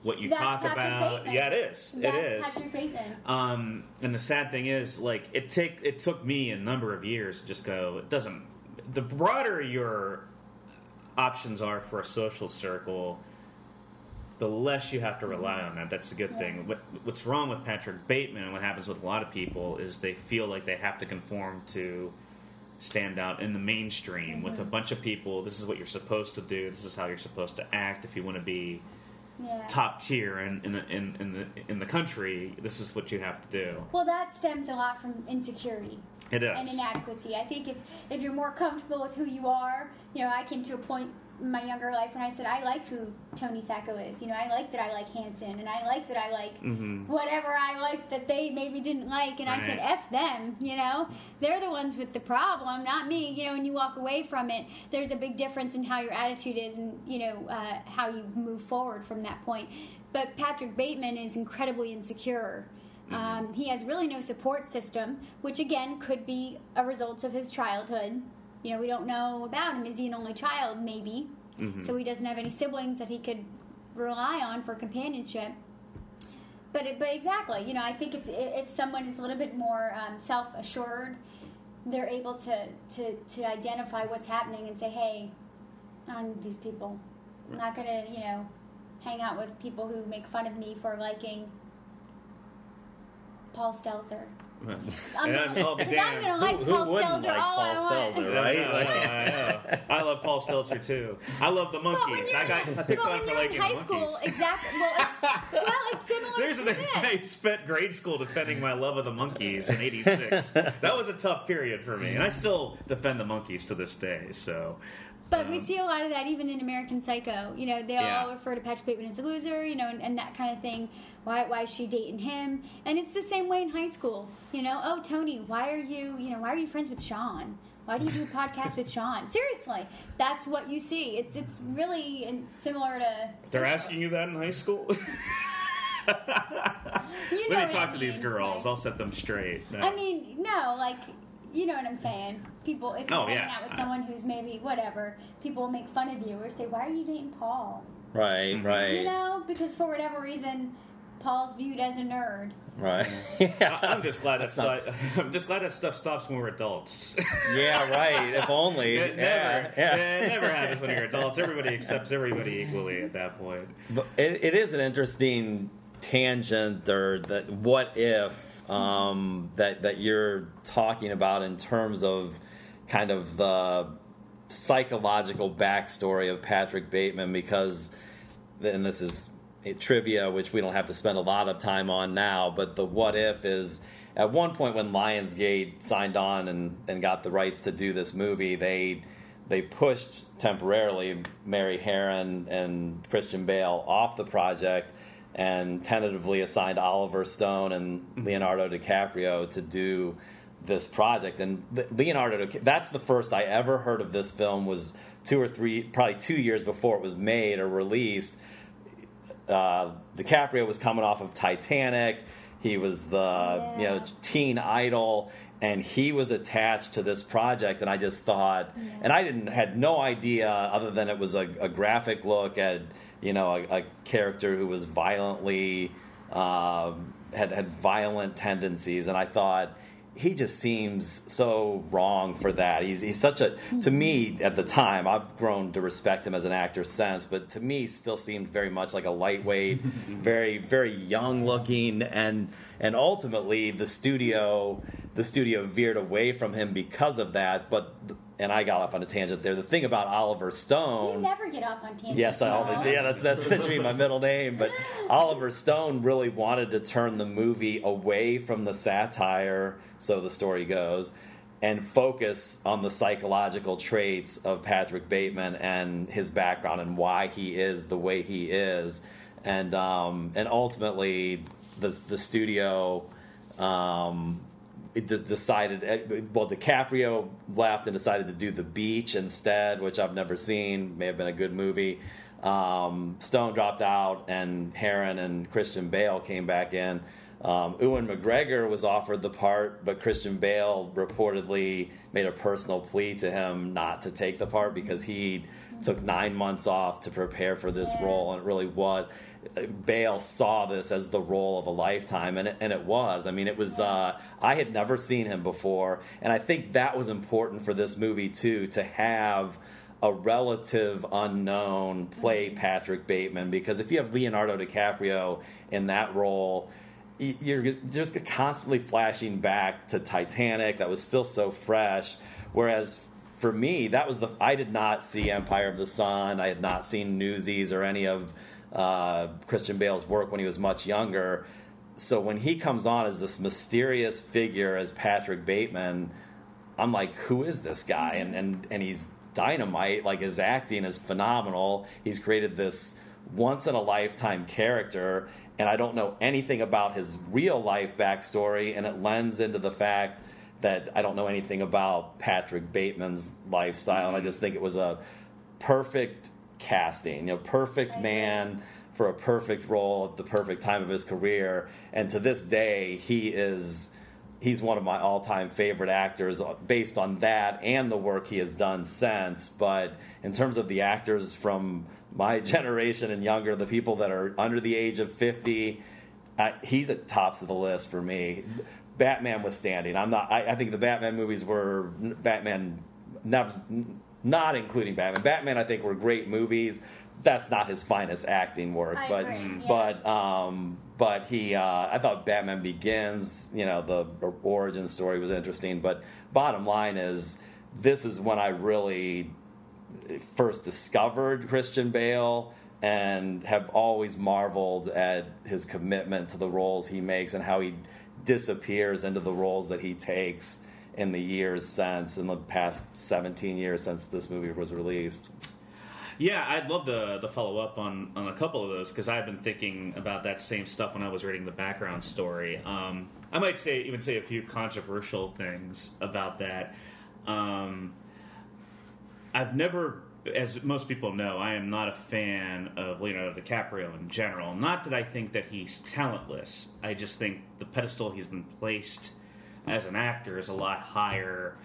what you That's talk Patrick about. Bateman. Yeah, it is. That's it is. Patrick Bateman. Um, and the sad thing is, like, it take it took me a number of years to just go. It doesn't. The broader your options are for a social circle, the less you have to rely on that. That's the good thing. What, what's wrong with Patrick Bateman and what happens with a lot of people is they feel like they have to conform to stand out in the mainstream with a bunch of people. This is what you're supposed to do. This is how you're supposed to act if you want to be Yeah. top tier in in, the- in in the in the country. This is what you have to do. Well, that stems a lot from insecurity It and inadequacy. I think if, if you're more comfortable with who you are, you know, I came to a point in my younger life when I said, I like who Tony Sacco is. You know, I like that I like Hanson, and I like that I like whatever I like that they maybe didn't like. And I said, F them, you know? They're the ones with the problem, not me. You know, when you walk away from it, there's a big difference in how your attitude is and, you know, uh, how you move forward from that point. But Patrick Bateman is incredibly insecure. Um, he has really no support system, which again could be a result of his childhood. You know, we don't know about him. Is he an only child? Maybe. So he doesn't have any siblings that he could rely on for companionship. But it, but exactly, you know, I think it's if someone is a little bit more um, self assured, they're able to, to to identify what's happening and say, hey, I don't need these people. I'm not gonna, you know, hang out with people who make fun of me for liking Paul Stelzer. I'm Yeah, gonna, I'll be 'cause I'm gonna like Who- who Paul wouldn't Stelzer like all I Paul want. Stelzer, Yeah, right? I, know, I. I love Paul Stelzer too. I love the Monkees. I got I picked on for you're in liking high Monkees. school, exactly. Well, it's, well, it's similar There's to the this. I spent grade school defending my love of the Monkees in '86. that was a tough period for me, and I still defend the Monkees to this day. So, But we um, see a lot of that even in American Psycho. You know, they Yeah. all refer to Patrick Bateman as a loser, you know, and, and that kind of thing. Why, why is she dating him? And it's the same way in high school. You know, oh, Tony, why are you, you know, why are you friends with Sean? Why do you do a podcast with Sean? Seriously, that's what you see. It's it's really similar to. they're asking you that in high school. You know Let me what talk I to these girls. like- I'll set them straight. No. I mean, no, like, you know what I'm saying. People, if you're Oh, hanging yeah. out with someone who's maybe whatever, people will make fun of you or say, "Why are you dating Paul?" Right, right, You know, because for whatever reason, Paul's viewed as a nerd. right. I- yeah, I'm just glad that stuff. I'm just glad that stuff stops when we're adults. yeah, right. If only. it yeah, never, yeah. it never happens when you're adults. Everybody accepts everybody equally at that point. But it, it is an interesting tangent or that what if um, that that you're talking about in terms of kind of the psychological backstory of Patrick Bateman because and this is a Eh, trivia which we don't have to spend a lot of time on now but the what if is at one point when Lionsgate signed on and, and got the rights to do this movie they they pushed temporarily Mary Harron and Christian Bale off the project and tentatively assigned Oliver Stone and Leonardo DiCaprio to do this project. And Leonardo, that's the first I ever heard of this film. Was two or three, probably two years before it was made or released. Uh, DiCaprio was coming off of Titanic. He was the you know teen idol, and he was attached to this project and i just thought and i didn't had no idea other than it was a, a graphic look at you know a, a character who was violently um, had had violent tendencies and i thought he just seems so wrong for that. He's he's such a to me at the time. I've grown to respect him as an actor since, but to me, still seemed very much like a lightweight, very very young looking, and and ultimately the studio the studio veered away from him because of that. But and I got off on a tangent there. The thing about Oliver Stone, You never get off on tangents. Yes, I always, yeah, that's that's be my middle name. But Oliver Stone really wanted to turn the movie away from the satire, so the story goes, and focus on the psychological traits of Patrick Bateman and his background and why he is the way he is, and um, and ultimately the the studio. Um, it decided eh, well DiCaprio left and decided to do The Beach instead, which I've never seen. May have been a good movie. Um, Stone dropped out, and Harron and Christian Bale came back in. Um, Ewan McGregor was offered the part, but Christian Bale reportedly made a personal plea to him not to take the part because he took nine months off to prepare for this role, and it really was. Bale saw this as the role of a lifetime, and it, and it was. I mean, it was. Uh, I had never seen him before, and I think that was important for this movie too to have a relative unknown play Patrick Bateman because if you have Leonardo DiCaprio in that role. You're just constantly flashing back to Titanic that was still so fresh, whereas for me that was the I did not see Empire of the Sun, I had not seen Newsies or any of uh, Christian Bale's work when he was much younger. So when he comes on as this mysterious figure as Patrick Bateman, I'm like, who is this guy? And and and he's dynamite. Like his acting is phenomenal. He's created this once in a lifetime character, and I don't know anything about his real life backstory, and it lends into the fact that I don't know anything about Patrick Bateman's lifestyle, and I just think it was a perfect casting, you know, perfect man for a perfect role at the perfect time of his career. And to this day, he is he's one of my all-time favorite actors based on that and the work he has done since. But in terms of the actors from my generation and younger, the people that are under the age of 50, uh, he's at tops of the list for me. Batman was standing. I'm not. I, I think the Batman movies were Batman, never, not including Batman. Batman, I think, were great movies. That's not his finest acting work, I but agree, yeah. but um, but he. Uh, I thought Batman Begins. You know, the origin story was interesting. But bottom line is, this is when I really first discovered Christian Bale and have always marveled at his commitment to the roles he makes and how he disappears into the roles that he takes in the years since, in the past 17 years since this movie was released. Yeah, I'd love to, to follow up on, on a couple of those because I've been thinking about that same stuff when I was reading the background story. Um, I might say even say a few controversial things about that. Um, I've never, as most people know, I am not a fan of Leonardo DiCaprio in general. Not that I think that he's talentless. I just think the pedestal he's been placed as an actor is a lot higher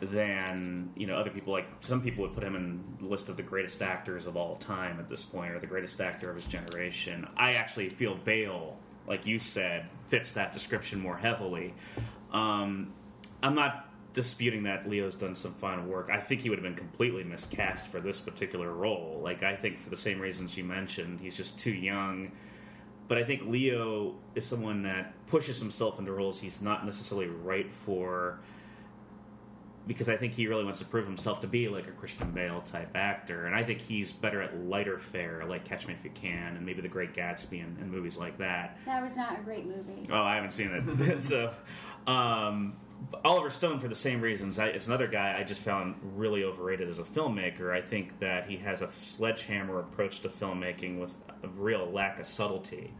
than you know other people. Like some people would put him in the list of the greatest actors of all time at this point, or the greatest actor of his generation. I actually feel Bale, like you said, fits that description more heavily. Um, I'm not disputing that Leo's done some fine work. I think he would have been completely miscast for this particular role. Like I think for the same reasons you mentioned, he's just too young. But I think Leo is someone that pushes himself into roles he's not necessarily right for because I think he really wants to prove himself to be like a Christian Bale type actor, and I think he's better at lighter fare, like Catch Me If You Can, and maybe The Great Gatsby, and, and movies like that. That was not a great movie. Oh, I haven't seen it. so, um, Oliver Stone, for the same reasons, I, it's another guy I just found really overrated as a filmmaker. I think that he has a sledgehammer approach to filmmaking with a real lack of subtlety.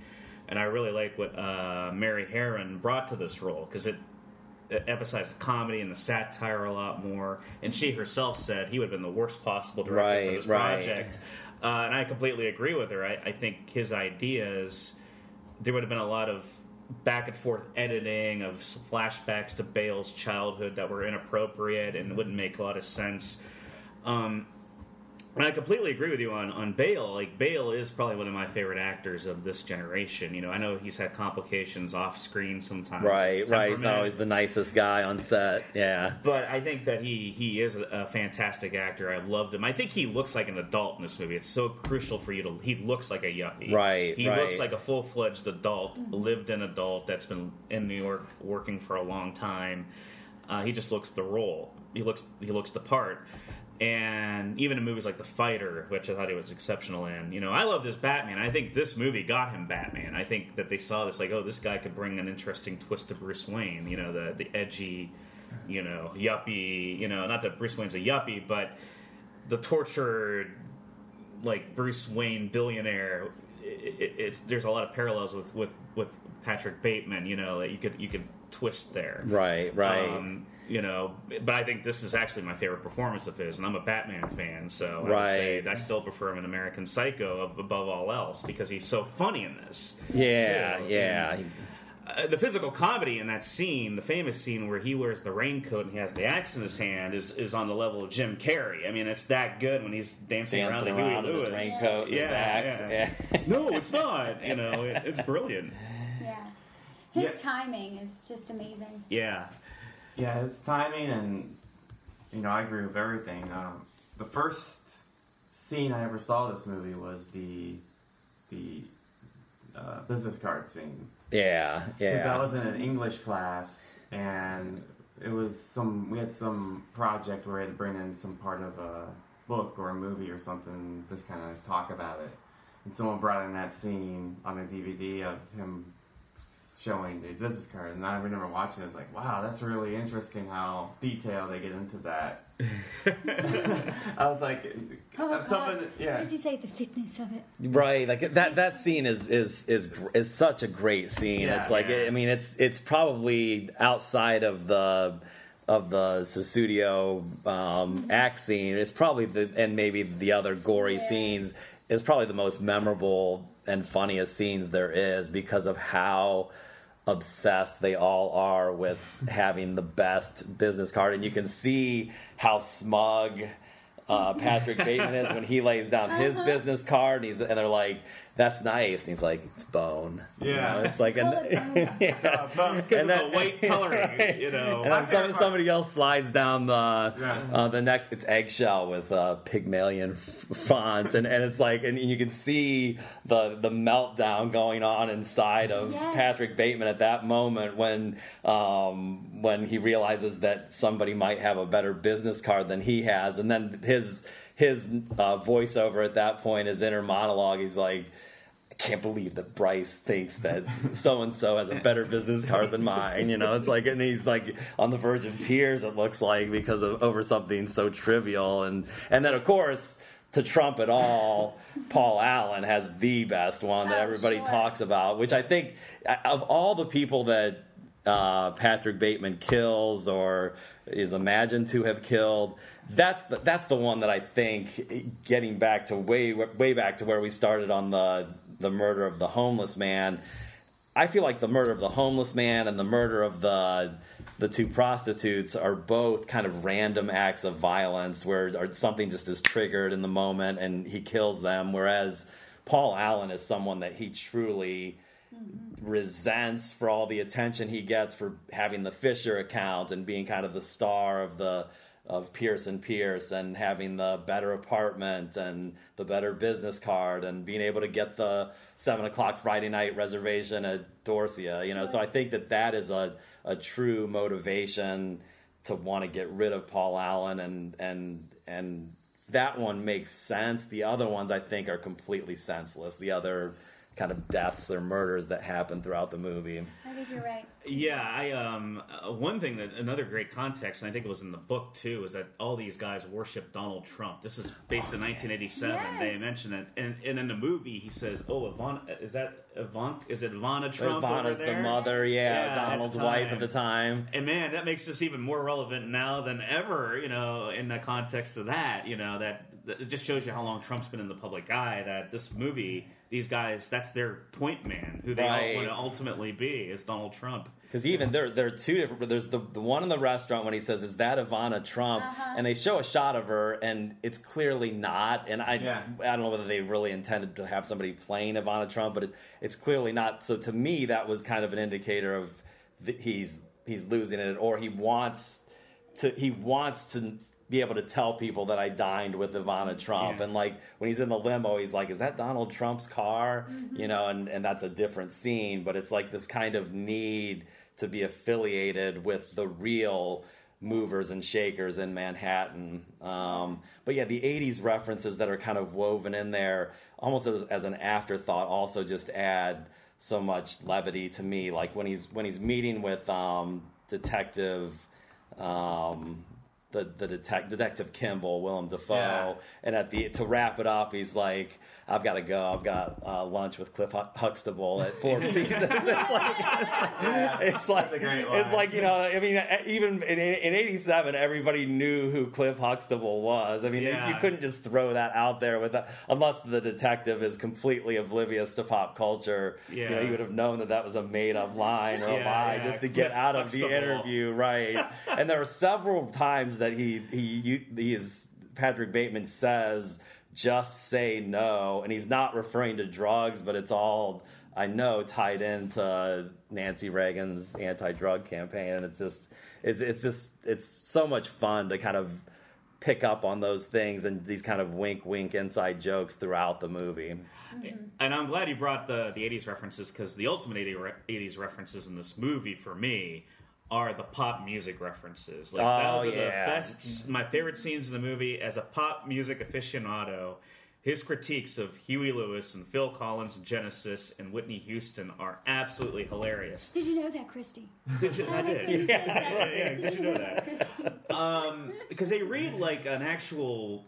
And I really like what uh, Mary Harron brought to this role because it, it emphasized the comedy and the satire a lot more. And she herself said he would have been the worst possible director for this right. project. Uh, and I completely agree with her. I, I think his ideas there would have been a lot of back and forth editing of flashbacks to Bale's childhood that were inappropriate and wouldn't make a lot of sense. Um, and I completely agree with you on, on Bale. Like Bale is probably one of my favorite actors of this generation. You know, I know he's had complications off screen sometimes. Right, right. He's not always the nicest guy on set. Yeah. But I think that he he is a, fantastic actor. I loved him. I think he looks like an adult in this movie. It's so crucial for you to. He looks like a yuppie. Right, He right. looks like a full fledged adult, lived in adult that's been in New York working for a long time. Uh, he just looks the role. He looks he looks the part. And even in movies like The Fighter, which I thought he was exceptional in, you know, I love this Batman. I think this movie got him Batman. I think that they saw this like, oh, this guy could bring an interesting twist to Bruce Wayne. You know, the the edgy, you know, yuppie. You know, not that Bruce Wayne's a yuppie, but the tortured, like Bruce Wayne billionaire. It, it, it's there's a lot of parallels with with with Patrick Bateman. You know, that you could you could twist there. Right, right. Um, you know, but I think this is actually my favorite performance of his, and I'm a Batman fan, so I would Right. say I still prefer him in American Psycho above all else because he's so funny in this. yeah, too. yeah. Uh, the physical comedy in that scene, the famous scene where he wears the raincoat and he has the axe in his hand, is, is on the level of Jim Carrey. I mean, it's that good when he's dancing, Dancing around, like around Huey in his raincoat, and his yeah, axe. yeah. Yeah. no, it's not. You know, it, it's brilliant. Yeah. His Yeah. timing is just amazing. Yeah, Yeah, his timing and you know, I agree with everything. Um, the first scene I ever saw this movie was the the uh, business card scene. Yeah, yeah. Because. I was in an English class and it was some we had some project where we had to bring in some part of a book or a movie or something, just kind of talk about it. And someone brought in that scene on a DVD of him showing the business card, and I remember watching. it, I was like, "Wow, that's really interesting how detailed they get into that." I was like, Oh, "Something, God. yeah." What does he say? The thickness of it. Right, like that. That scene is is is is such a great scene. Yeah, it's like yeah. I mean, it's it's probably outside of the of the Sussudio um, act scene. It's probably the and maybe the other gory Yeah. scenes. It's probably the most memorable and funniest scenes there is because of how obsessed they all are with having the best business card, and you can see how smug uh, Patrick Bateman is when he lays down his Uh-huh. business card, and he's and they're like, "That's nice," and he's like, "It's bone." You Yeah. know, it's like, and, Call it bone. yeah. But- And then- the white coloring, you know. And then some, somebody else slides down the Yeah. uh, the neck. It's eggshell with uh, Pygmalion f- font, and, and it's like, and you can see the the meltdown going on inside of Yes. Patrick Bateman at that moment when um, when he realizes that somebody might have a better business card than he has, and then his his uh, voiceover at that point, his inner monologue, he's like. I can't believe that Bryce thinks that so and so has a better business card than mine. You know, it's like, and he's like on the verge of tears. It looks like because of over something so trivial, and and then of course to trump it all, Paul Allen has the best one that Oh, everybody sure. talks about. Which I think of all the people that uh, Patrick Bateman kills or is imagined to have killed. That's the, that's the one that I think getting back to way way back to where we started on the the murder of the homeless man. I feel like the murder of the homeless man and the murder of the the two prostitutes are both kind of random acts of violence where or something just is triggered in the moment and he kills them. Whereas Paul Allen is someone that he truly mm-hmm. resents for all the attention he gets for having the Fisher account and being kind of the star of the of Pierce and Pierce and having the better apartment and the better business card and being able to get the seven o'clock Friday night reservation at Dorsia. You know, so I think that that is a a true motivation to want to get rid of Paul Allen and and and that one makes sense. The other ones I think are completely senseless. The other kind of deaths or murders that happen throughout the movie. I think you're right. Yeah, I um uh, one thing that another great context, and I think it was in the book too, is that all these guys worship Donald Trump. This is based in 1987. They mention it, and, and in the movie he says, "Oh, Ivana, is that Ivana? Is it Ivana Trump Ivana's over there?" the mother, yeah, Yeah, at Donald's wife at the time. And man, that makes this even more relevant now than ever. You know, in the context of that, you know that that it just shows you how long Trump's been in the public eye. That this movie, these guys, that's their point man, who they Right. all want to ultimately be, is Donald Trump. Because even there, there are two different. But there's the the one in the restaurant when he says, "Is that Ivana Trump?" Uh-huh. And they show a shot of her, and it's clearly not. And I, Yeah. I don't know whether they really intended to have somebody playing Ivana Trump, but it, it's clearly not. So to me, that was kind of an indicator of that he's he's losing it, or he wants to he wants to be able to tell people that I dined with Ivana Trump, Yeah. and like when he's in the limo, he's like, "Is that Donald Trump's car?" You know, and and that's a different scene, but it's like this kind of need to be affiliated with the real movers and shakers in Manhattan. Um, but yeah, the '80s references that are kind of woven in there, almost as, as an afterthought, also just add so much levity to me. Like when he's when he's meeting with um, Detective. Um, the the detec- detective Kimball, Willem Dafoe, Yeah. and at the to wrap it up, he's like, "I've got to go. I've got uh, lunch with Cliff Huxtable at Four Seasons." it's like, it's like, it's like, it's like you know, I mean, even in in '87, everybody knew who Cliff Huxtable was. I mean, Yeah. you couldn't just throw that out there with that, unless the detective is completely oblivious to pop culture. You know, Yeah. you would have known that that was a made up line or a lie yeah. just to get Cliff out of the interview, right? and there are several times that he he he is Patrick Bateman says just say no, and he's not referring to drugs, but it's all I know tied into Nancy Reagan's anti-drug campaign, and it's just it's it's just it's so much fun to kind of pick up on those things and these kind of wink wink inside jokes throughout the movie. And I'm glad you brought the the 80s references because the ultimate 80 80s references in this movie for me are the pop music references. Like Oh, those are yeah. the best, my favorite scenes in the movie. As a pop music aficionado, his critiques of Huey Lewis and Phil Collins and Genesis and Whitney Houston are absolutely hilarious. Did you know that, Christy? Did you- I like did. when he yeah, did you know that? Christy? Um, because they read like an actual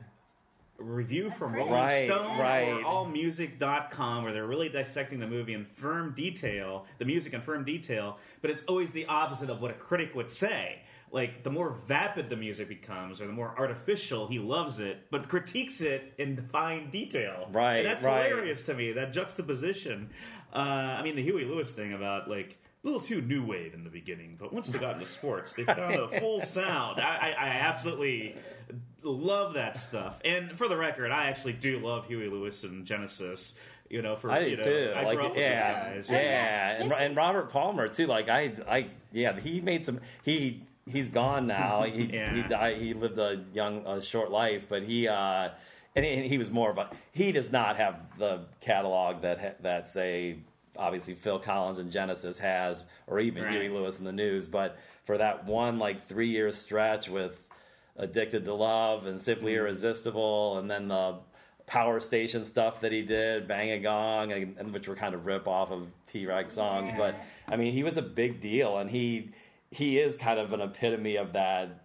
review from Rolling Right, Stone right. or allmusic.com where they're really dissecting the movie in firm detail, the music in firm detail, but it's always the opposite of what a critic would say. Like the more vapid the music becomes or the more artificial, he loves it, but critiques it in fine detail. Right, And that's right. hilarious to me, that juxtaposition. Uh, I mean, the Huey Lewis thing about like a little too new wave in the beginning, but once they got into sports, they found a full sound. I, I, I absolutely love that stuff. And for the record, I actually do love Huey Lewis and Genesis. You know, for I you know, too. I like, grew up with yeah, guys. yeah, and, and Robert Palmer too. Like, I, I, yeah, he made some. He he's gone now. He Yeah. he died. He lived a young, a short life, but he, uh, and he, he was more of a. He does not have the catalog that ha- that say obviously Phil Collins and Genesis has, or even Right. Huey Lewis in the news. But for that one like three year stretch with Addicted to Love and Simply Mm-hmm. Irresistible, and then the Power Station stuff that he did, Bang a Gong, and, and which were kind of rip off of T Rex songs. Yeah. But I mean, he was a big deal, and he he is kind of an epitome of that.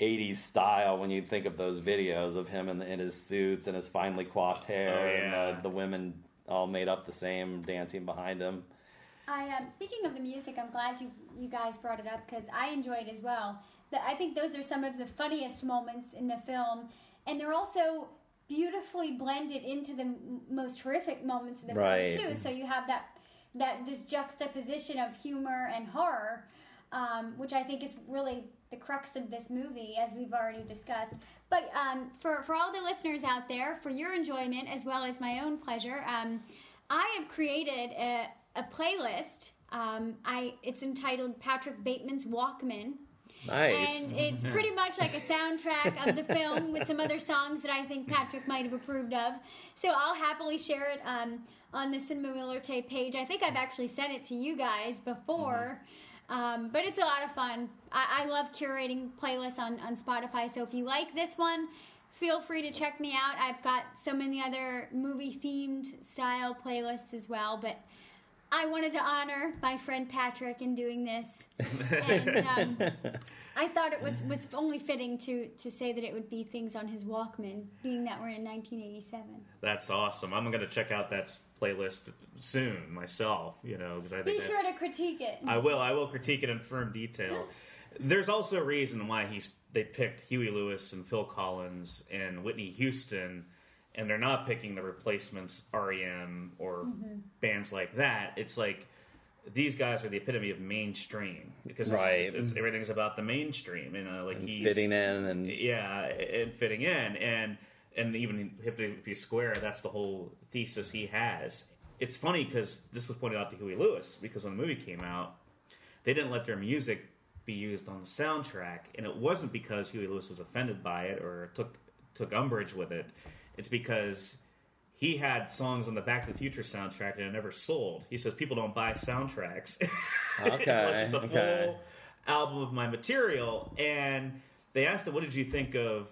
80s style when you think of those videos of him in, the, in his suits and his finely coiffed hair Oh, yeah. and the, the women all made up the same dancing behind him. I um, speaking of the music, I'm glad you you guys brought it up because I enjoy it as well. The, I think those are some of the funniest moments in the film, and they're also beautifully blended into the m- most horrific moments of the Right. film too. So you have that that this juxtaposition of humor and horror, um, which I think is really the crux of this movie, as we've already discussed. But um, for for all the listeners out there, for your enjoyment as well as my own pleasure, um, I have created a, a playlist. Um, I it's entitled Patrick Bateman's Walkman. Nice. And it's pretty much like a soundtrack of the film with some other songs that I think Patrick might have approved of. So I'll happily share it um, on the Cinema Millerte page. I think I've actually sent it to you guys before. Um, but it's a lot of fun. I, I love curating playlists on, on Spotify. So if you like this one, feel free to check me out. I've got so many other movie themed style playlists as well. But I wanted to honor my friend Patrick in doing this. And um, I thought it was, was only fitting to, to say that it would be things on his Walkman, being that we're in 1987. That's awesome. I'm going to check out that playlist soon myself, you know, because I Be think sure to critique it. I will. I will critique it in firm detail. There's also a reason why he's they picked Huey Lewis and Phil Collins and Whitney Houston, and they're not picking the replacements REM or mm-hmm. bands like that. It's like these guys are the epitome of mainstream because it's- Right. it's, it's, everything's about the mainstream. You know, like he's fitting in and yeah, and fitting in, and and even Hip to Be Square. That's the whole thesis he has. It's funny because this was pointed out to Huey Lewis because when the movie came out, they didn't let their music be used on the soundtrack, and it wasn't because Huey Lewis was offended by it or took took umbrage with it. It's because he had songs on the Back to the Future soundtrack and it never sold. He says people don't buy soundtracks. Okay, Unless it's a okay. full album of my material. And they asked him, "What did you think of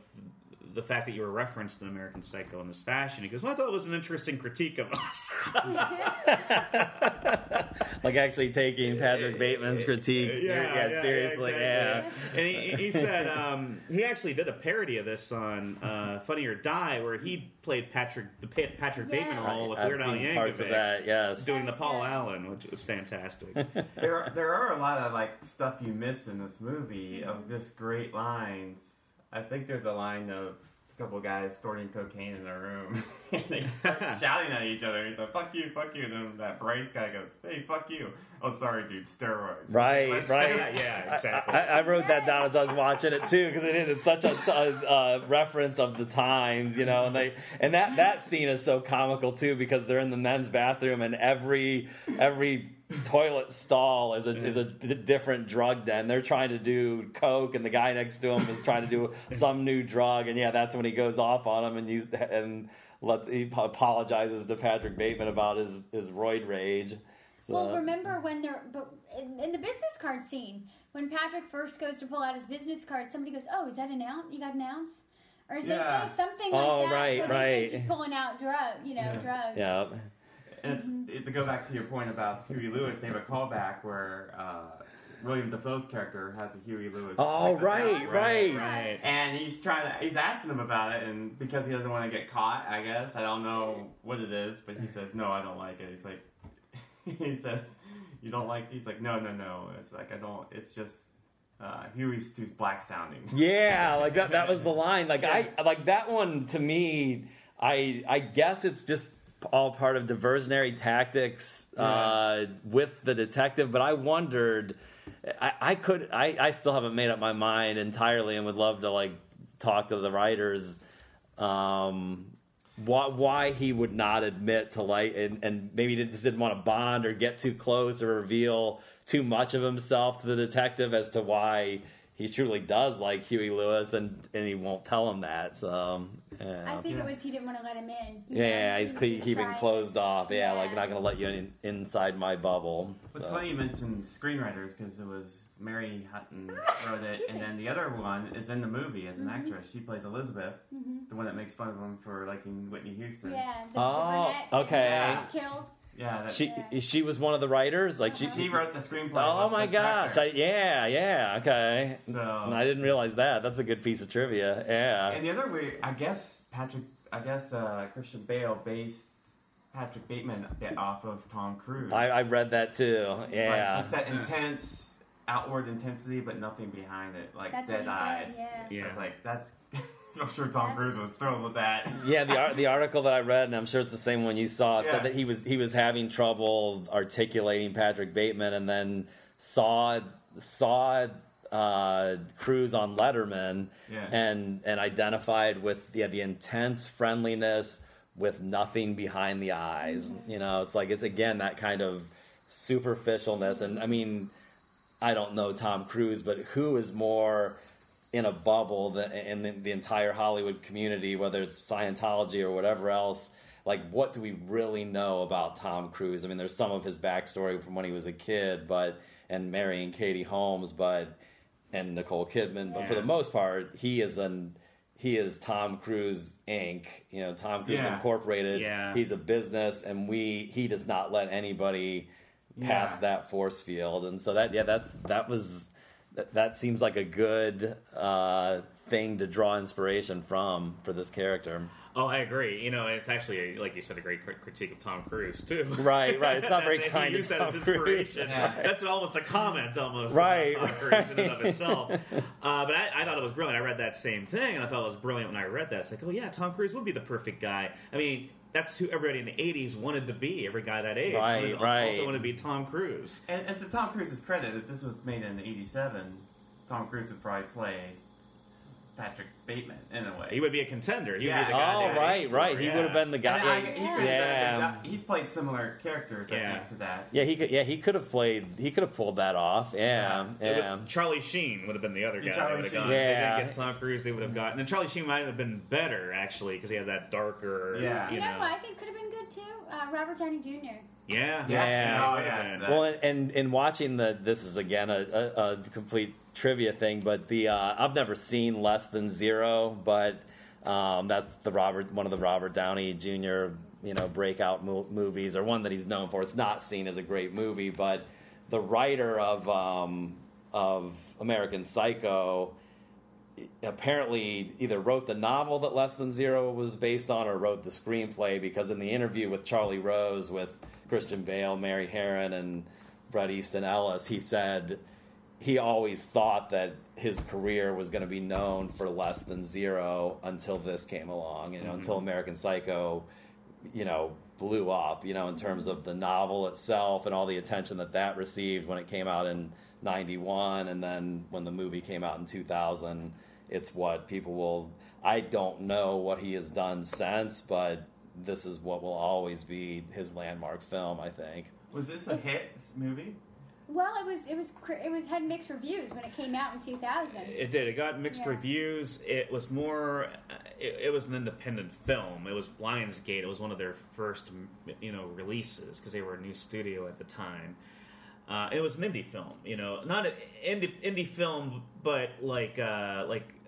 the fact that you were referenced in American Psycho in this fashion?" He goes, "Well, I thought it was an interesting critique of us." like actually taking Patrick Bateman's critiques ser- yeah, seriously. Yeah, exactly. And he, he said um, he actually did a parody of this on uh, Funny or Die, where he played Patrick the Pa- Patrick Bateman role with I've Weird Al seen parts of that. Yes. doing the Paul. Allen, which was fantastic. there are, there are a lot of like stuff you miss in this movie of just great lines. I think there's a line of a couple of guys snorting cocaine in their room and they start shouting at each other. He's like, "Fuck you, fuck you!" And then that Bryce guy goes, "Hey, fuck you!" Oh, sorry, dude, steroids. Right, Let's right. do yeah, exactly. I, I wrote that down as I was watching it too because it is it's such a, a, uh reference of the times, you know, and they and that that scene is so comical too because they're in the men's bathroom and every every toilet stall is a is a mm. d- different drug den. They're trying to do coke and the guy next to him is trying to do some new drug and yeah, that's when he goes off on him and he's and lets he apologizes to Patrick Bateman about his his roid rage. So, Well, remember when they're in, in the business card scene when Patrick first goes to pull out his business card, somebody goes, "Oh, is that an ounce? You got an ounce?" Or is Yeah. say something Oh, like that. right, so they right. think he's pulling out drug, you know, Yeah. drugs. yeah. And it's, it, to go back to your point about Huey Lewis, they have a callback where uh, William Dafoe's character has a Huey Lewis. Oh, like right, sound, right. right. And he's trying to, he's asking them about it, and because he doesn't want to get caught, I guess I don't know what it is, but he says no, I don't like it. He's like, he says, you don't like. He's like, no, no, no. It's like I don't. It's just uh, Huey's too black sounding. Yeah, like that. That was the line. Like I like that one to me. I I guess it's just all part of diversionary tactics uh, with the detective. But I wondered. I, I could. I, I still haven't made up my mind entirely, and would love to like talk to the writers. Um, why, why he would not admit to light and, and maybe he just didn't want to bond or get too close or reveal too much of himself to the detective as to why he truly does like Huey Lewis and, and he won't tell him that. So yeah, I think Yeah. it was he didn't want to let him in. you yeah, know, he's he was cle- just keeping trying closed off. Yeah, like not gonna let you in, inside my bubble. What's So. funny you mentioned screenwriters because it was Mary Harron wrote it, and then the other one is in the movie as an Mm-hmm. actress. She plays Elizabeth, the one that makes fun of him for liking Whitney Houston. Yeah. The, Oh, the okay. Yeah. Kills. Yeah. That, She Yeah. she was one of the writers. Like she. she wrote the screenplay. Oh my gosh! I, yeah, yeah, okay. So- And I didn't realize that. That's a good piece of trivia. Yeah. And the other way, I guess Patrick, I guess uh, Christian Bale based Patrick Bateman a bit off of Tom Cruise. I, I read that too. Like, Yeah. just that intense outward intensity, but nothing behind it, like That's dead eyes. said. Yeah. Yeah. I was like, that's. I'm sure Tom Cruise was thrilled with that. yeah, the ar- the article that I read, and I'm sure it's the same one you saw, Yeah. said that he was he was having trouble articulating Patrick Bateman, and then saw saw uh, Cruise on Letterman, Yeah. and and identified with yeah the intense friendliness with nothing behind the eyes. You know, it's like it's again that kind of superficialness, and I mean, I don't know Tom Cruise, but who is more in a bubble than in the, the entire Hollywood community, whether it's Scientology or whatever else? Like, what do we really know about Tom Cruise? I mean, there's some of his backstory from when he was a kid, but and marrying Katie Holmes, but and Nicole Kidman, but for the most part, he is an he is Tom Cruise Inc. You know, Tom Cruise Yeah. Incorporated. Yeah. He's a business, and we he does not let anybody pass Yeah. that force field, and so that yeah, that's that was that, that seems like a good uh, thing to draw inspiration from for this character. Oh, I agree. You know, it's actually, like you said, a great crit- critique of Tom Cruise too. Right, right. It's not very That kind He to used that Tom as inspiration. Yeah. That's almost a comment, almost. Right, About Tom Cruise in and of itself. Uh, but I, I thought it was brilliant. I read that same thing, and I thought it was brilliant when I read that. It's like, oh yeah, Tom Cruise would be the perfect guy. I mean. That's who everybody in the '80s wanted to be. Every guy that age Right, wanted, right. also wanted to be Tom Cruise. And, and to Tom Cruise's credit, if this was made in '87, Tom Cruise would probably play Patrick Bateman in a way. He would be a contender. He Yeah. would be the guy. Oh, right, for, right. He yeah. would have been the guy. I- he yeah, really did a good yeah. job. He's played similar characters, I think, to that. Yeah, he could. Yeah, he could have played. He could have pulled that off. Yeah, Yeah. Would- yeah. Charlie Sheen would have been the other guy. Charlie they would have Sheen. gotten. Yeah. They didn't get Tom Cruise. They would have gotten, and Charlie Sheen might have been better actually because he had that darker. Yeah. You You, know, know. I think could have been good too? Uh, Robert Downey Jr. Yeah. Yes. Yeah. Oh, yes. Well, and, and in watching the, this is again a, a, a complete trivia thing, but the uh, I've never seen Less Than Zero, but um, that's the Robert, one of the Robert Downey Jr. you know breakout mo- movies, or one that he's known for. It's not seen as a great movie, but the writer of um, of American Psycho apparently either wrote the novel that Less Than Zero was based on or wrote the screenplay because in the interview with Charlie Rose with Christian Bale, Mary Harron, and Bret Easton Ellis, he said he always thought that his career was going to be known for Less Than Zero until this came along, you know, mm-hmm. until American Psycho, you know, blew up, you know, in terms of the novel itself and all the attention that that received when it came out in 91 and then when the movie came out in 2000 it's what people will i don't know what he has done since but this is what will always be his landmark film i think Was this a hit movie? Well, it was it was it was had mixed reviews when it came out in 2000. It did. It got mixed Yeah. reviews. It was more. uh, It, it was an independent film. It was Lionsgate. It was one of their first, you know, releases because they were a new studio at the time. Uh, it was an indie film. You know, not an indie indie film, but like uh, like what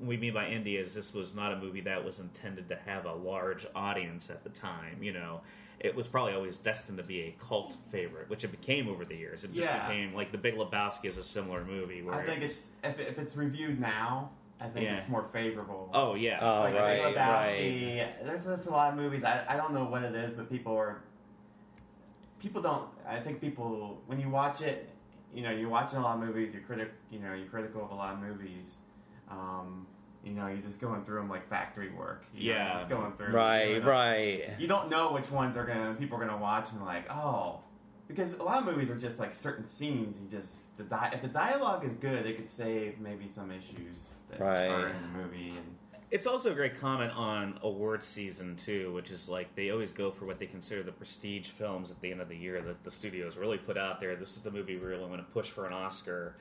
we mean by indie is this was not a movie that was intended to have a large audience at the time. You know, it was probably always destined to be a cult favorite, which it became over the years. It just Yeah. became like The Big Lebowski is a similar movie. Where I think it's if, if it's reviewed now, I think Yeah. it's more favorable. Oh yeah. Oh, like right, Big Lebowski. There's just a lot of movies. I, I don't know what it is, but people are people don't. I think people when you watch it, you know, you're watching a lot of movies. You're critic. You know, you're critical of a lot of movies. Um, you know, you're just going through them like factory work. You know, Yeah. just going through. right you know, right You don't know which ones are gonna people are gonna watch and like oh. Because a lot of movies are just like certain scenes. You just the di- if the dialogue is good, it could save maybe some issues that Right. are in the movie. And It's also a great comment on award season too, which is like they always go for what they consider the prestige films at the end of the year that the studios really put out there. This is the movie we really want to push for an Oscar.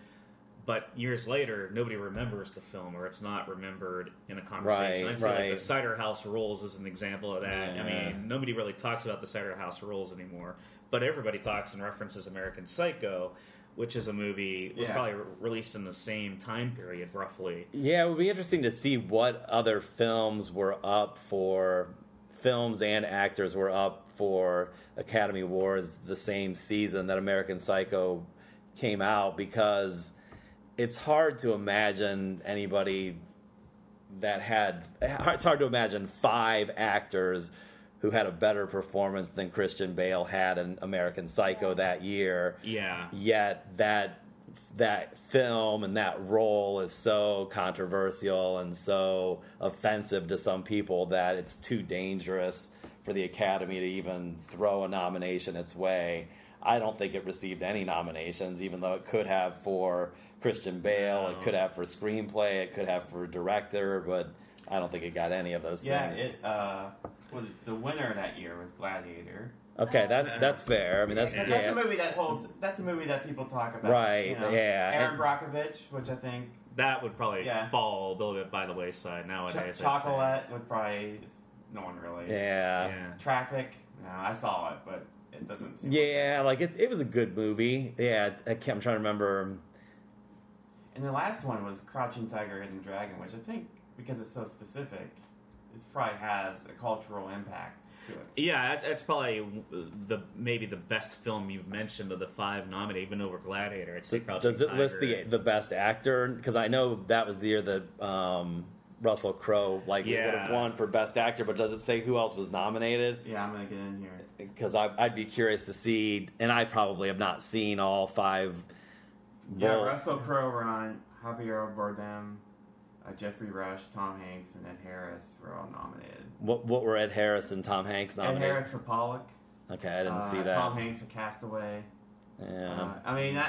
But years later, nobody remembers the film, or it's not remembered in a conversation. Right, I'd say like the Cider House Rules is an example of that. Yeah. I mean, nobody really talks about the Cider House Rules anymore, but everybody talks and references American Psycho, which is a movie was Yeah. probably re- released in the same time period, roughly. Yeah, it would be interesting to see what other films were up for films and actors were up for Academy Awards the same season that American Psycho came out because it's hard to imagine anybody that had it's hard to imagine five actors who had a better performance than Christian Bale had in American Psycho that year. Yeah. yet that that film and that role is so controversial and so offensive to some people that it's too dangerous for the academy to even throw a nomination its way. I don't think it received any nominations even though it could have for christian bale it could have for screenplay it could have for director but i don't think it got any of those things. yeah, things it uh, was the winner that year was Gladiator. okay that's that's fair i mean that's That's a movie that holds. That's a movie that people talk about. Right, you know. yeah, Erin Brockovich, which I think That would probably Yeah. fall a little bit by the wayside Ch- nowadays. I'd say. Chocolat would probably no one really. yeah Yeah. Traffic. No, I saw it, but it doesn't. Seem Yeah, like it, it was a good movie. Yeah, I can't, I'm trying to remember. And the last one was Crouching Tiger, Hidden Dragon, which I think because it's so specific, it probably has a cultural impact to it. Yeah, that- that's probably the maybe the best film you've mentioned of the five nominated, even over Gladiator. It's like Crouching Does it list the the best actor? Because I know that was the year that um, Russell Crowe like would have won for Best Actor, but does it say who else was nominated? Yeah, I'm gonna get in here. Because I'd be curious to see, and I probably have not seen all five. Yeah, Russell Crowe were on, Javier Bardem, uh, Geoffrey Rush, Tom Hanks, and Ed Harris were all nominated. What what were Ed Harris and Tom Hanks Ed nominated? Harris for Pollock. Okay, I didn't uh, see that. Tom Hanks for Castaway. Yeah. Uh, I mean,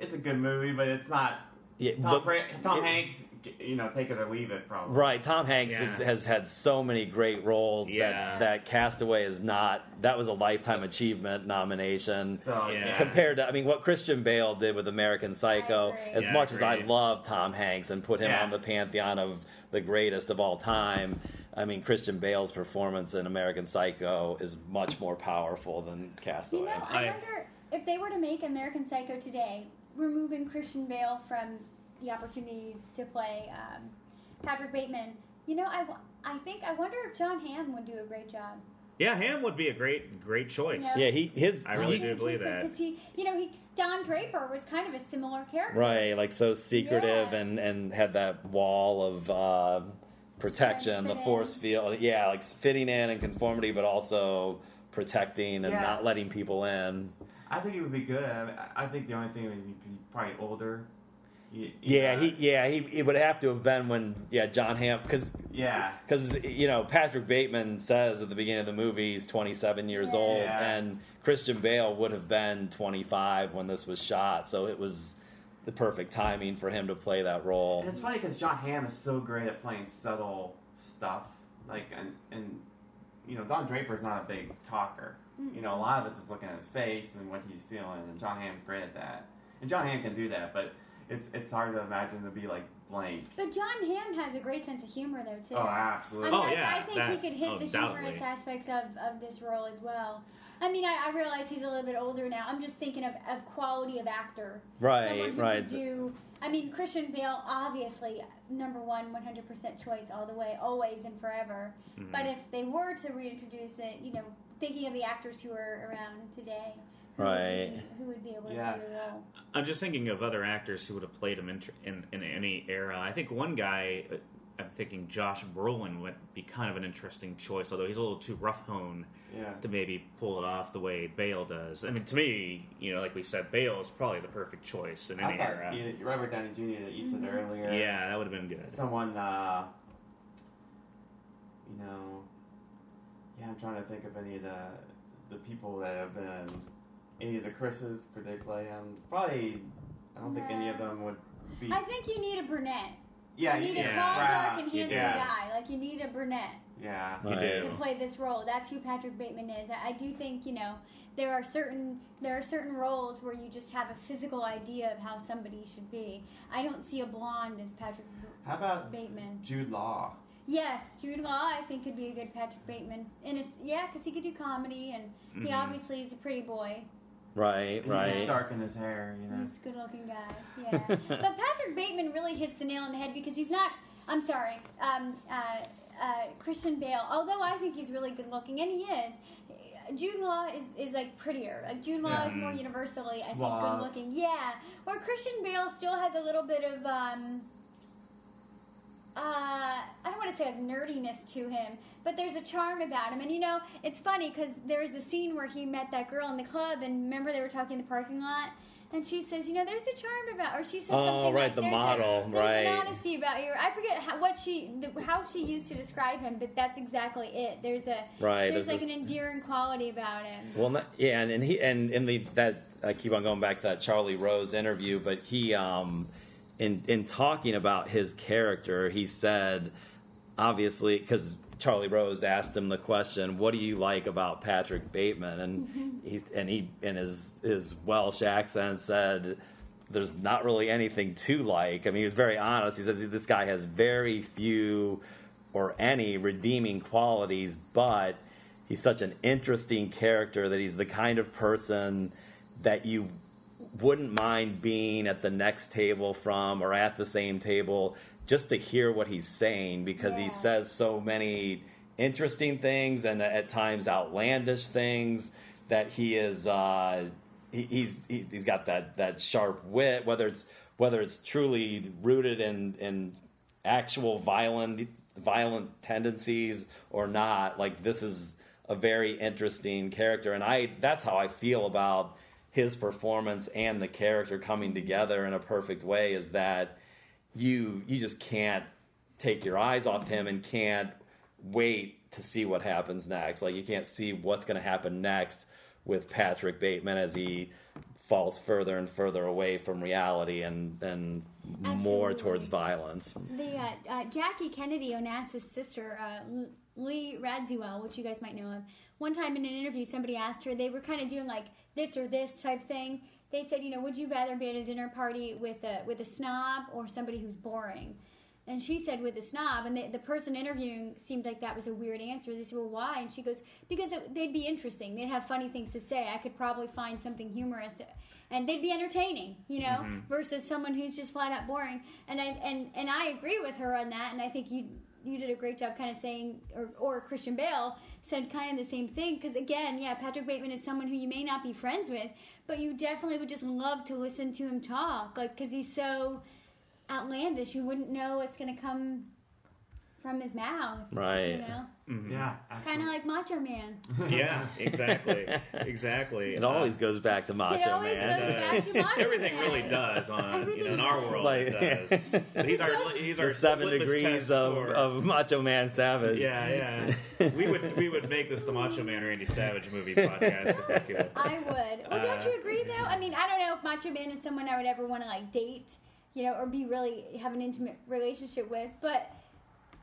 it's a good movie, but it's not. Yeah, Tom, but- Fra- Tom it- Hanks, you know, take it or leave it, probably. Right, Tom Hanks Yeah. has, has had so many great roles Yeah. that that Castaway is not. That was a lifetime achievement nomination. So Yeah. yeah, Compared to, I mean, what Christian Bale did with American Psycho, as Yeah, much I as I love Tom Hanks and put him Yeah. on the pantheon of the greatest of all time, I mean, Christian Bale's performance in American Psycho is much more powerful than Castaway. You know, I, I- wonder if they were to make American Psycho today, removing Christian Bale from the opportunity to play um, Patrick Bateman. You know, I, I think I wonder if Jon Hamm would do a great job. Yeah, Hamm would be a great great choice. Yeah. yeah, he his I really he- do believe that. because he, you know, he Don Draper was kind of a similar character. right, like so secretive Yeah. and and had that wall of. Uh, protection, the force in. field, yeah, like fitting in and conformity, but also protecting and Yeah. not letting people in. I think it would be good. I, mean, I I think the only thing would be probably older. You- you Yeah, know, he yeah he it would have to have been when yeah Jon Hamm because Yeah, because you know Patrick Bateman says at the beginning of the movie he's 27 years Yeah. old Yeah. and Christian Bale would have been 25 when this was shot, so it was the perfect timing for him to play that role. and it's funny because Jon Hamm is so great at playing subtle stuff. Like, and and you know, Don Draper's not a big talker. You know, a lot of it's just looking at his face and what he's feeling, and Jon Hamm's great at that. And Jon Hamm can do that, but it's it's hard to imagine to be like blank. But Jon Hamm has a great sense of humor, though, too. Oh, I absolutely. mean, Oh, I, yeah, I think that- he could hit the undoubtedly. humorous aspects of, of this role as well. I mean, I, I realize he's a little bit older now. I'm just thinking of, of quality of actor. Right, Someone who right. Could do. I mean, Christian Bale, obviously, number one, 100% choice all the way, always and forever. Mm-hmm. But if they were to reintroduce it, you know, thinking of the actors who are around today, who Right. Would be, who would be able to Yeah. play the role? I'm just thinking of other actors who would have played him in, in, in any era. I think one guy, I'm thinking Josh Brolin would be kind of an interesting choice, although he's a little too rough hone Yeah. to maybe pull it off the way Bale does. I mean, to me, you know, like we said, Bale is probably the perfect choice in any thought era. you- Robert Downey Jr. that you said earlier. Yeah, that would have been good. Someone, uh, you know, yeah, I'm trying to think of any of the the people that have been any of the Chris's. Could they play him? Probably. I don't think any of them would be. I think you need a brunette. Yeah, you need yeah, a tall, right. dark, and handsome yeah, guy. Like, you need a brunette. Yeah. You Right. do. to play this role. That's who Patrick Bateman is. I, I do think you know there are certain there are certain roles where you just have a physical idea of how somebody should be. I don't see a blonde as Patrick B- How about Bateman. Jude Law? Yes, Jude Law I think could be a good Patrick Bateman. And it's yeah, because he could do comedy and he Mhm. obviously is a pretty boy. Right, He's right. dark in his hair, you know. He's a good looking guy. Yeah. but Patrick Bateman really hits the nail on the head because he's not. I'm sorry, um, uh, uh, Christian Bale. Although I think he's really good looking, and he is. Jude Law is, is like prettier. Like Jude Law Yeah. is more universally, I think, good looking. Yeah. Where Christian Bale still has a little bit of um, uh, I don't want to say like nerdiness to him, but there's a charm about him. And you know, it's funny because there's a scene where he met that girl in the club, and remember they were talking in the parking lot. And she says, "You know, there's a charm about," or she said Oh, something right, like, the "There's model, a, there's right. an honesty about you." I forget how, what she, the, how she used to describe him, but that's exactly it. There's a Right, There's, there's like this- an endearing quality about him. Well, not, yeah, and, and he and in the that I keep on going back to that Charlie Rose interview, but he um in in talking about his character, he said obviously because Charlie Rose asked him the question, "What do you like about Patrick Bateman?" and mm-hmm. he's and he in his his Welsh accent said. There's not really anything to like. I mean, he was very honest. He says this guy has very few or any redeeming qualities, but he's such an interesting character that he's the kind of person that you wouldn't mind being at the next table from or at the same table just to hear what he's saying because Yeah. he says so many interesting things and at times outlandish things that he is uh, he, he's he, he's got that that sharp wit whether it's whether it's truly rooted in in actual violent violent tendencies or not. Like this is a very interesting character, and I that's how I feel about his performance and the character coming together in a perfect way. Is that you you just can't take your eyes off him and can't wait to see what happens next. Like you can't see what's going to happen next with Patrick Bateman as he falls further and further away from reality and and more towards violence. The uh, uh, Jackie Kennedy Onassis' sister, uh, Lee Radziwill, which you guys might know of. One time in an interview, somebody asked her. They were kind of doing like this or this type thing. They said, you know, would you rather be at a dinner party with a with a snob or somebody who's boring? And she said with a snob, and the, the person interviewing seemed like that was a weird answer. They said, well, why? And she goes, because it, they'd be interesting. They'd have funny things to say. I could probably find something humorous, and they'd be entertaining, you know, mm-hmm. versus someone who's just flat out boring. And I and and I agree with her on that. And I think you you did a great job, kind of saying, or or Christian Bale said kind of the same thing. Because again, yeah, Patrick Bateman is someone who you may not be friends with, but you definitely would just love to listen to him talk, like because he's so outlandish. You wouldn't know what's going to come from his mouth. Right. You know, Yeah, kind of like Macho Man. Yeah, exactly, exactly. It always goes back to Macho it always Man. goes back to Macho Everything Man. really does on you know, in our world. It's it does. He's our he's our the seven degrees of, for- of Macho Man Savage. Yeah, yeah. we would we would make this the Macho Man Randy Savage movie podcast if we could. I would. Well, don't Uh, you agree though? I mean, I don't know if Macho Man is someone I would ever want to like date, you know, or be really have an intimate relationship with, but.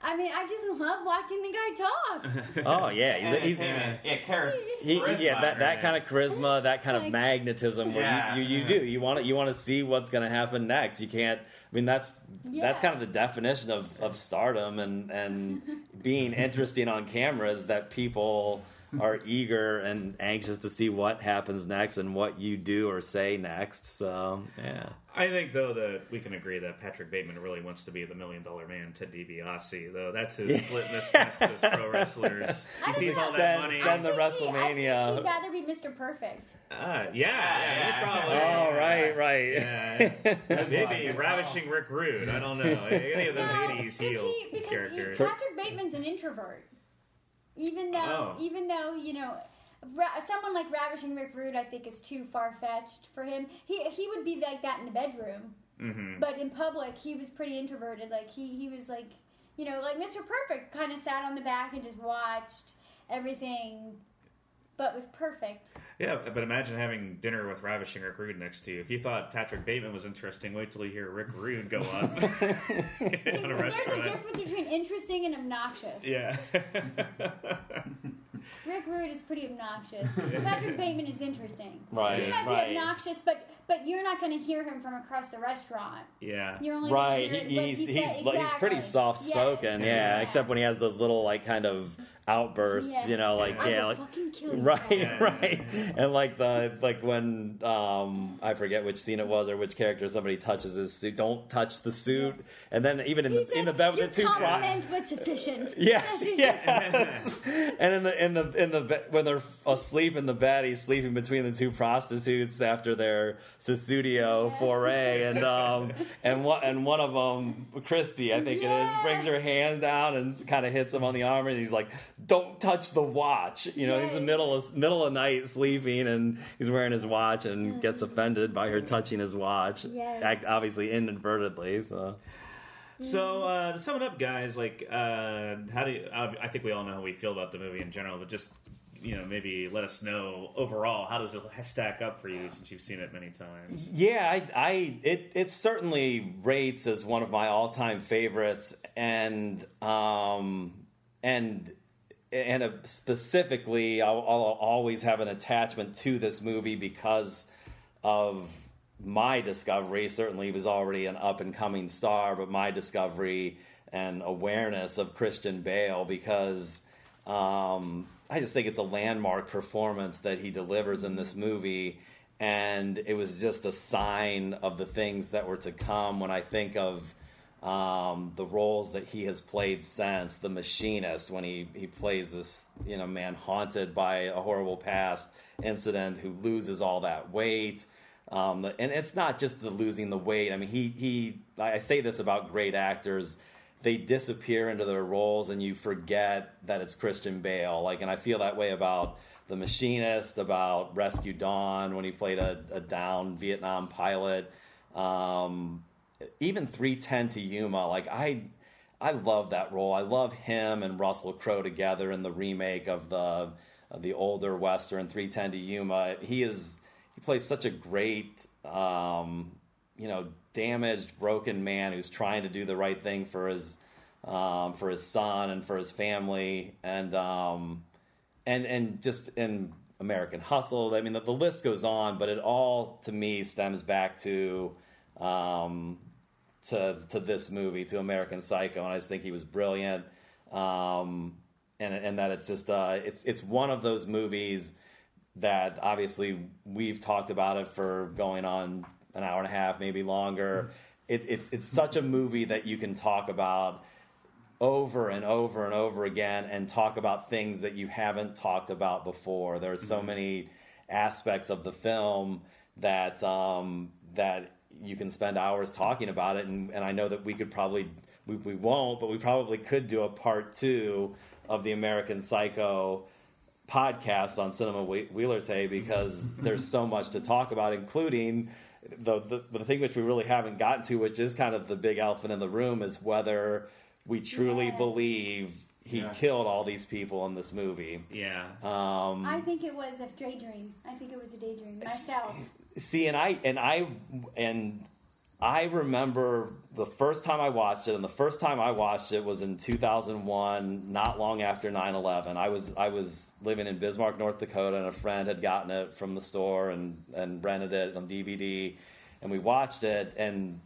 I mean, I just love watching the guy talk. Oh yeah, he's, he's Entertainment. yeah, charis- he, charisma, yeah that, that kind of charisma, that kind of Like- magnetism. Where Yeah. you, you, you do you want to you want to see what's going to happen next. You can't. I mean that's Yeah. that's kind of the definition of, of stardom and and being interesting on cameras that people are eager and anxious to see what happens next and what you do or say next. So yeah. I think though that we can agree that Patrick Bateman really wants to be the million dollar man Ted DiBiase. Though that's his litmus test as pro wrestlers. He I sees all that Spend- money. spend the I he- I think WrestleMania. he'd rather be Mr. Perfect. Ah, yeah, yeah, he's probably. Oh right, right. Yeah, maybe Good ravishing Rick Rude. I don't know any of those No, '80s 'cause heel he, because he- characters. Patrick Bateman's an introvert. Even though, Oh. even though you know, ra- someone like Ravishing Rick Rude, I think is too far fetched for him. He he would be like that in the bedroom, hmm but in public, he was pretty introverted. Like he he was like, you know, like Mr. Perfect, kind of sat on the back and just watched everything, but was perfect. Yeah, but imagine having dinner with ravishing Rick Rude next to you. If you thought Patrick Bateman was interesting, wait till you hear Rick Rude go up in a There's a difference between interesting and obnoxious. Yeah. Rick Rude is pretty obnoxious. Patrick Bateman is interesting. Right, He might right. be obnoxious, but but you're not going to hear him from across the restaurant. yeah. You're only Right, Gonna he, he's he's said. he's pretty soft spoken, Yes. yeah, Except when he has those little like kind of outbursts, Yeah. you know, like I yeah, like fucking kill you. right, Yeah. right, and like the like when um I forget which scene it was or which character somebody touches his suit, don't touch the suit, and then even in He the in the bed with the two pro- compliment, but sufficient. Yes, yes. and in the in the in the be- when they're asleep in the bed, he's sleeping between the two prostitutes after their Sussudio Yeah. foray, and um and one and one of them, Christy, I think it is, brings her hand down and kind of hits him on the arm, and he's like, "Don't touch the watch." You know, he's in the middle of middle of night sleeping, and he's wearing his watch and gets offended by her touching his watch, Yes. Obviously inadvertently. So So uh, to sum it up, guys, like uh, how do you, I I think we all know how we feel about the movie in general, but just you know maybe let us know overall how does it stack up for you since you've seen it many times. Yeah, I, I it it certainly rates as one of my all time favorites, and um and and uh specifically, I'll, I'll always have an attachment to this movie because of my discovery. Certainly, he was already an up and coming star, but my discovery and awareness of Christian Bale because um, I just think it's a landmark performance that he delivers in this movie. And it was just a sign of the things that were to come when I think of um, the roles that he has played since the machinist when he, he plays this you know man haunted by a horrible past incident who loses all that weight um, and it's not just the losing the weight i mean he he i say this about great actors they disappear into their roles and you forget that it's Christian Bale. Like, and I feel that way about The Machinist, about Rescue Dawn when he played a, a down Vietnam pilot. Um, even 310 to Yuma, like I, I love that role. I love him and Russell Crowe together in the remake of the of the older western 310 to Yuma. He is he plays such a great, um, you know, damaged, broken man who's trying to do the right thing for his um, for his son and for his family, and um, and and just in American Hustle. I mean, the, the, list goes on, but it all to me stems back to um, to to this movie, to American Psycho, and I just think he was brilliant. Um, and and that it's just uh, it's it's one of those movies that obviously we've talked about it for going on an hour and a half, maybe longer. It, it's it's such a movie that you can talk about over and over and over again and talk about things that you haven't talked about before. There are so mm-hmm. many aspects of the film that um, that you can spend hours talking about it, and, and I know that we could probably we, we won't, but we probably could do a part two of the American Psycho podcast on Cinema Wheeler Tay because there's so much to talk about, including the, the, the thing which we really haven't gotten to, which is kind of the big elephant in the room, is whether we truly yeah. believe he yeah. killed all these people in this movie. Yeah. Um, I think it was a daydream. I think it was a daydream myself. See, and I and I and I remember the first time I watched it, and the first time I watched it was in 2001, not long after 9/11. I was I was living in Bismarck, North Dakota, and a friend had gotten it from the store and and rented it on DVD, and we watched it, and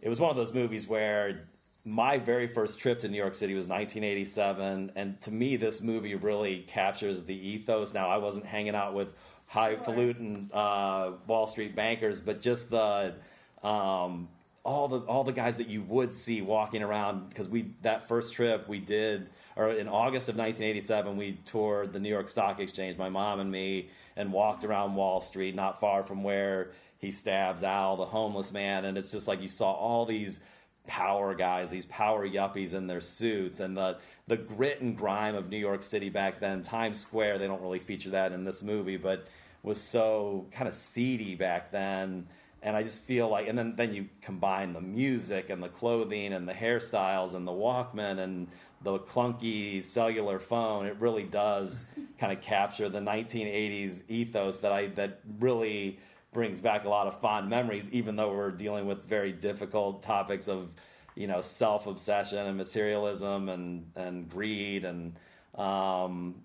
it was one of those movies where my very first trip to New York City was 1987, and to me, this movie really captures the ethos. Now, I wasn't hanging out with highfalutin uh, Wall Street bankers, but just the um, all the all the guys that you would see walking around because we that first trip we did or in August of 1987 we toured the New York Stock Exchange my mom and me and walked around Wall Street not far from where he stabs Al the homeless man and it's just like you saw all these power guys these power yuppies in their suits and the the grit and grime of New York City back then Times Square they don't really feature that in this movie but was so kind of seedy back then and I just feel like, and then then you combine the music and the clothing and the hairstyles and the Walkman and the clunky cellular phone. It really does kind of capture the 1980s ethos that I that really brings back a lot of fond memories, even though we're dealing with very difficult topics of you know self obsession and materialism and and greed and um,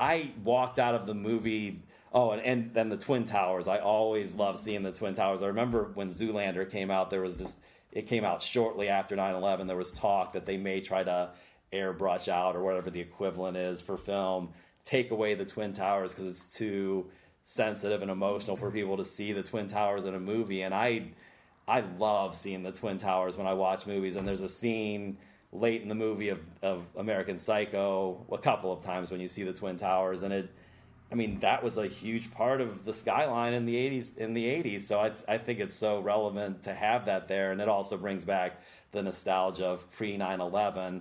I walked out of the movie Oh, and, and then the Twin Towers. I always love seeing the Twin Towers. I remember when Zoolander came out, there was this, it came out shortly after 9 11. There was talk that they may try to airbrush out or whatever the equivalent is for film, take away the Twin Towers because it's too sensitive and emotional for people to see the Twin Towers in a movie. And I, I love seeing the Twin Towers when I watch movies. And there's a scene late in the movie of, of American Psycho, a couple of times when you see the Twin Towers, and it I mean, that was a huge part of the skyline in the '80s. In the '80s, so I, I think it's so relevant to have that there, and it also brings back the nostalgia of pre 9/11.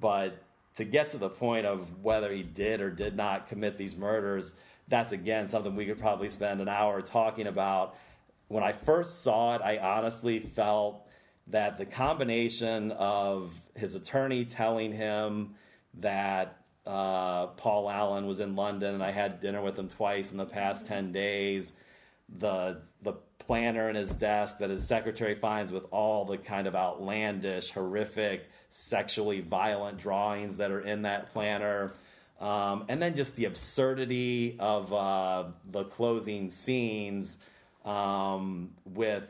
But to get to the point of whether he did or did not commit these murders, that's again something we could probably spend an hour talking about. When I first saw it, I honestly felt that the combination of his attorney telling him that uh, Paul Allen was in London, and I had dinner with him twice in the past ten days. The the planner in his desk that his secretary finds with all the kind of outlandish, horrific, sexually violent drawings that are in that planner. Um, and then just the absurdity of uh, the closing scenes um, with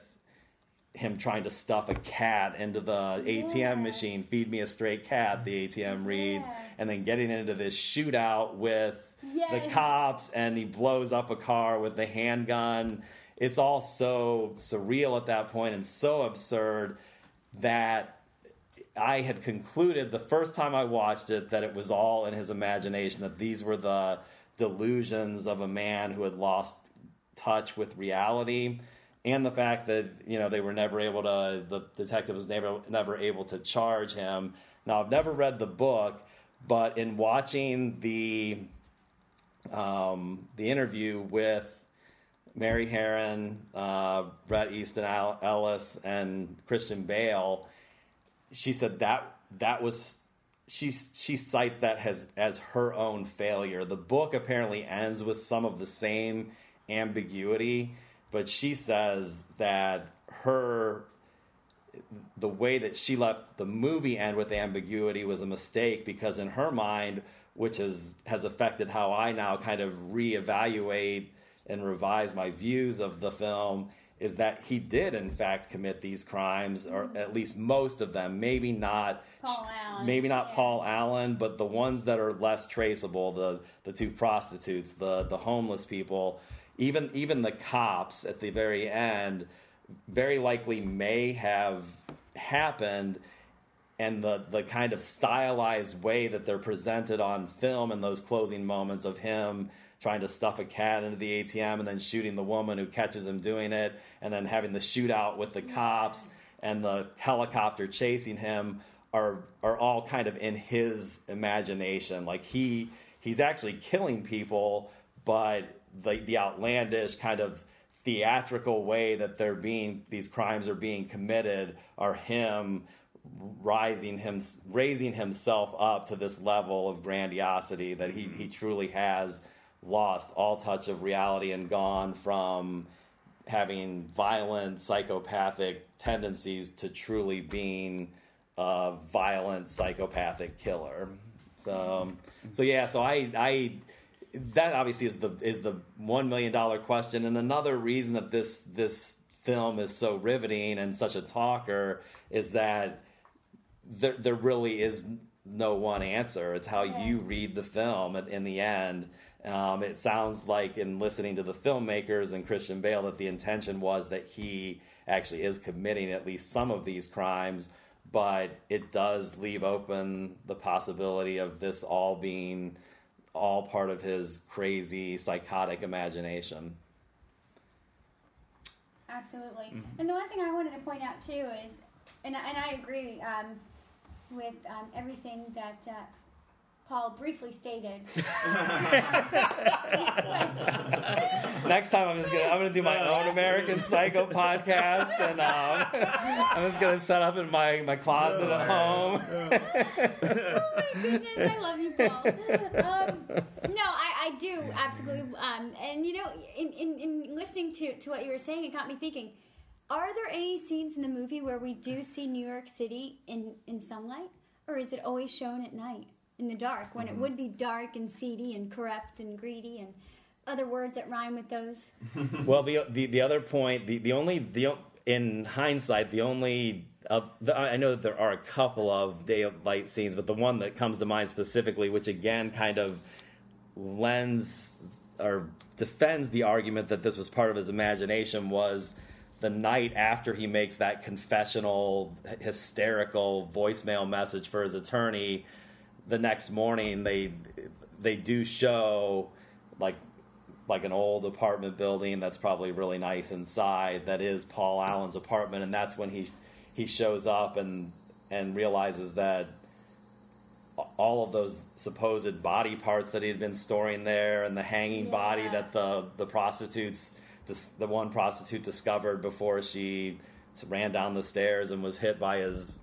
him trying to stuff a cat into the ATM yeah. machine, feed me a stray cat, the ATM reads, yeah. and then getting into this shootout with yes. the cops and he blows up a car with the handgun. It's all so surreal at that point and so absurd that I had concluded the first time I watched it that it was all in his imagination, that these were the delusions of a man who had lost touch with reality and the fact that you know they were never able to the detective was never never able to charge him Now, I've never read the book, but in watching the um, the interview with Mary Harron, uh, Bret Easton Ellis, and Christian Bale, she said that that was she she cites that as as her own failure. The book apparently ends with some of the same ambiguity, but she says that her the way that she left the movie end with ambiguity was a mistake because in her mind, which has has affected how I now kind of reevaluate and revise my views of the film, is that he did in fact commit these crimes, or mm-hmm. at least most of them. Maybe not Paul Allen, maybe not yeah. Paul Allen, but the ones that are less traceable, the the two prostitutes, the the homeless people, even even the cops at the very end, very likely may have happened and the the kind of stylized way that they're presented on film in those closing moments of him trying to stuff a cat into the ATM and then shooting the woman who catches him doing it and then having the shootout with the cops and the helicopter chasing him are are all kind of in his imagination. Like he he's actually killing people but the the outlandish kind of theatrical way that they're being these crimes are being committed are him rising him raising himself up to this level of grandiosity that he, he truly has lost all touch of reality and gone from having violent psychopathic tendencies to truly being a violent psychopathic killer. So so yeah so i i that obviously is the is the one million dollar question, and another reason that this this film is so riveting and such a talker is that there there really is no one answer. It's how you read the film at, in the end. Um, it sounds like in listening to the filmmakers and Christian Bale that the intention was that he actually is committing at least some of these crimes, but it does leave open the possibility of this all being all part of his crazy psychotic imagination. Absolutely. Mm-hmm. And the one thing I wanted to point out too is, and, and I agree um, with um, everything that uh, Paul briefly stated. Next time, I'm just gonna I'm gonna do my own American Psycho podcast, and um, I'm just gonna set up in my, my closet at home. oh my goodness, I love you, Paul. Um, no, I, I do absolutely. Um, and you know, in, in, in listening to, to what you were saying, it got me thinking: Are there any scenes in the movie where we do see New York City in in sunlight, or is it always shown at night in the dark when it would be dark and seedy and corrupt and greedy and other words that rhyme with those? Well, the, the the other point, the the only the in hindsight, the only uh, the, I know that there are a couple of daylight scenes, but the one that comes to mind specifically, which again kind of lends or defends the argument that this was part of his imagination, was the night after he makes that confessional, hysterical voicemail message for his attorney. The next morning, they they do show like like an old apartment building that's probably really nice inside that is Paul Allen's apartment and that's when he he shows up and and realizes that all of those supposed body parts that he had been storing there and the hanging body that the the prostitutes the, the one prostitute discovered before she ran down the stairs and was hit by his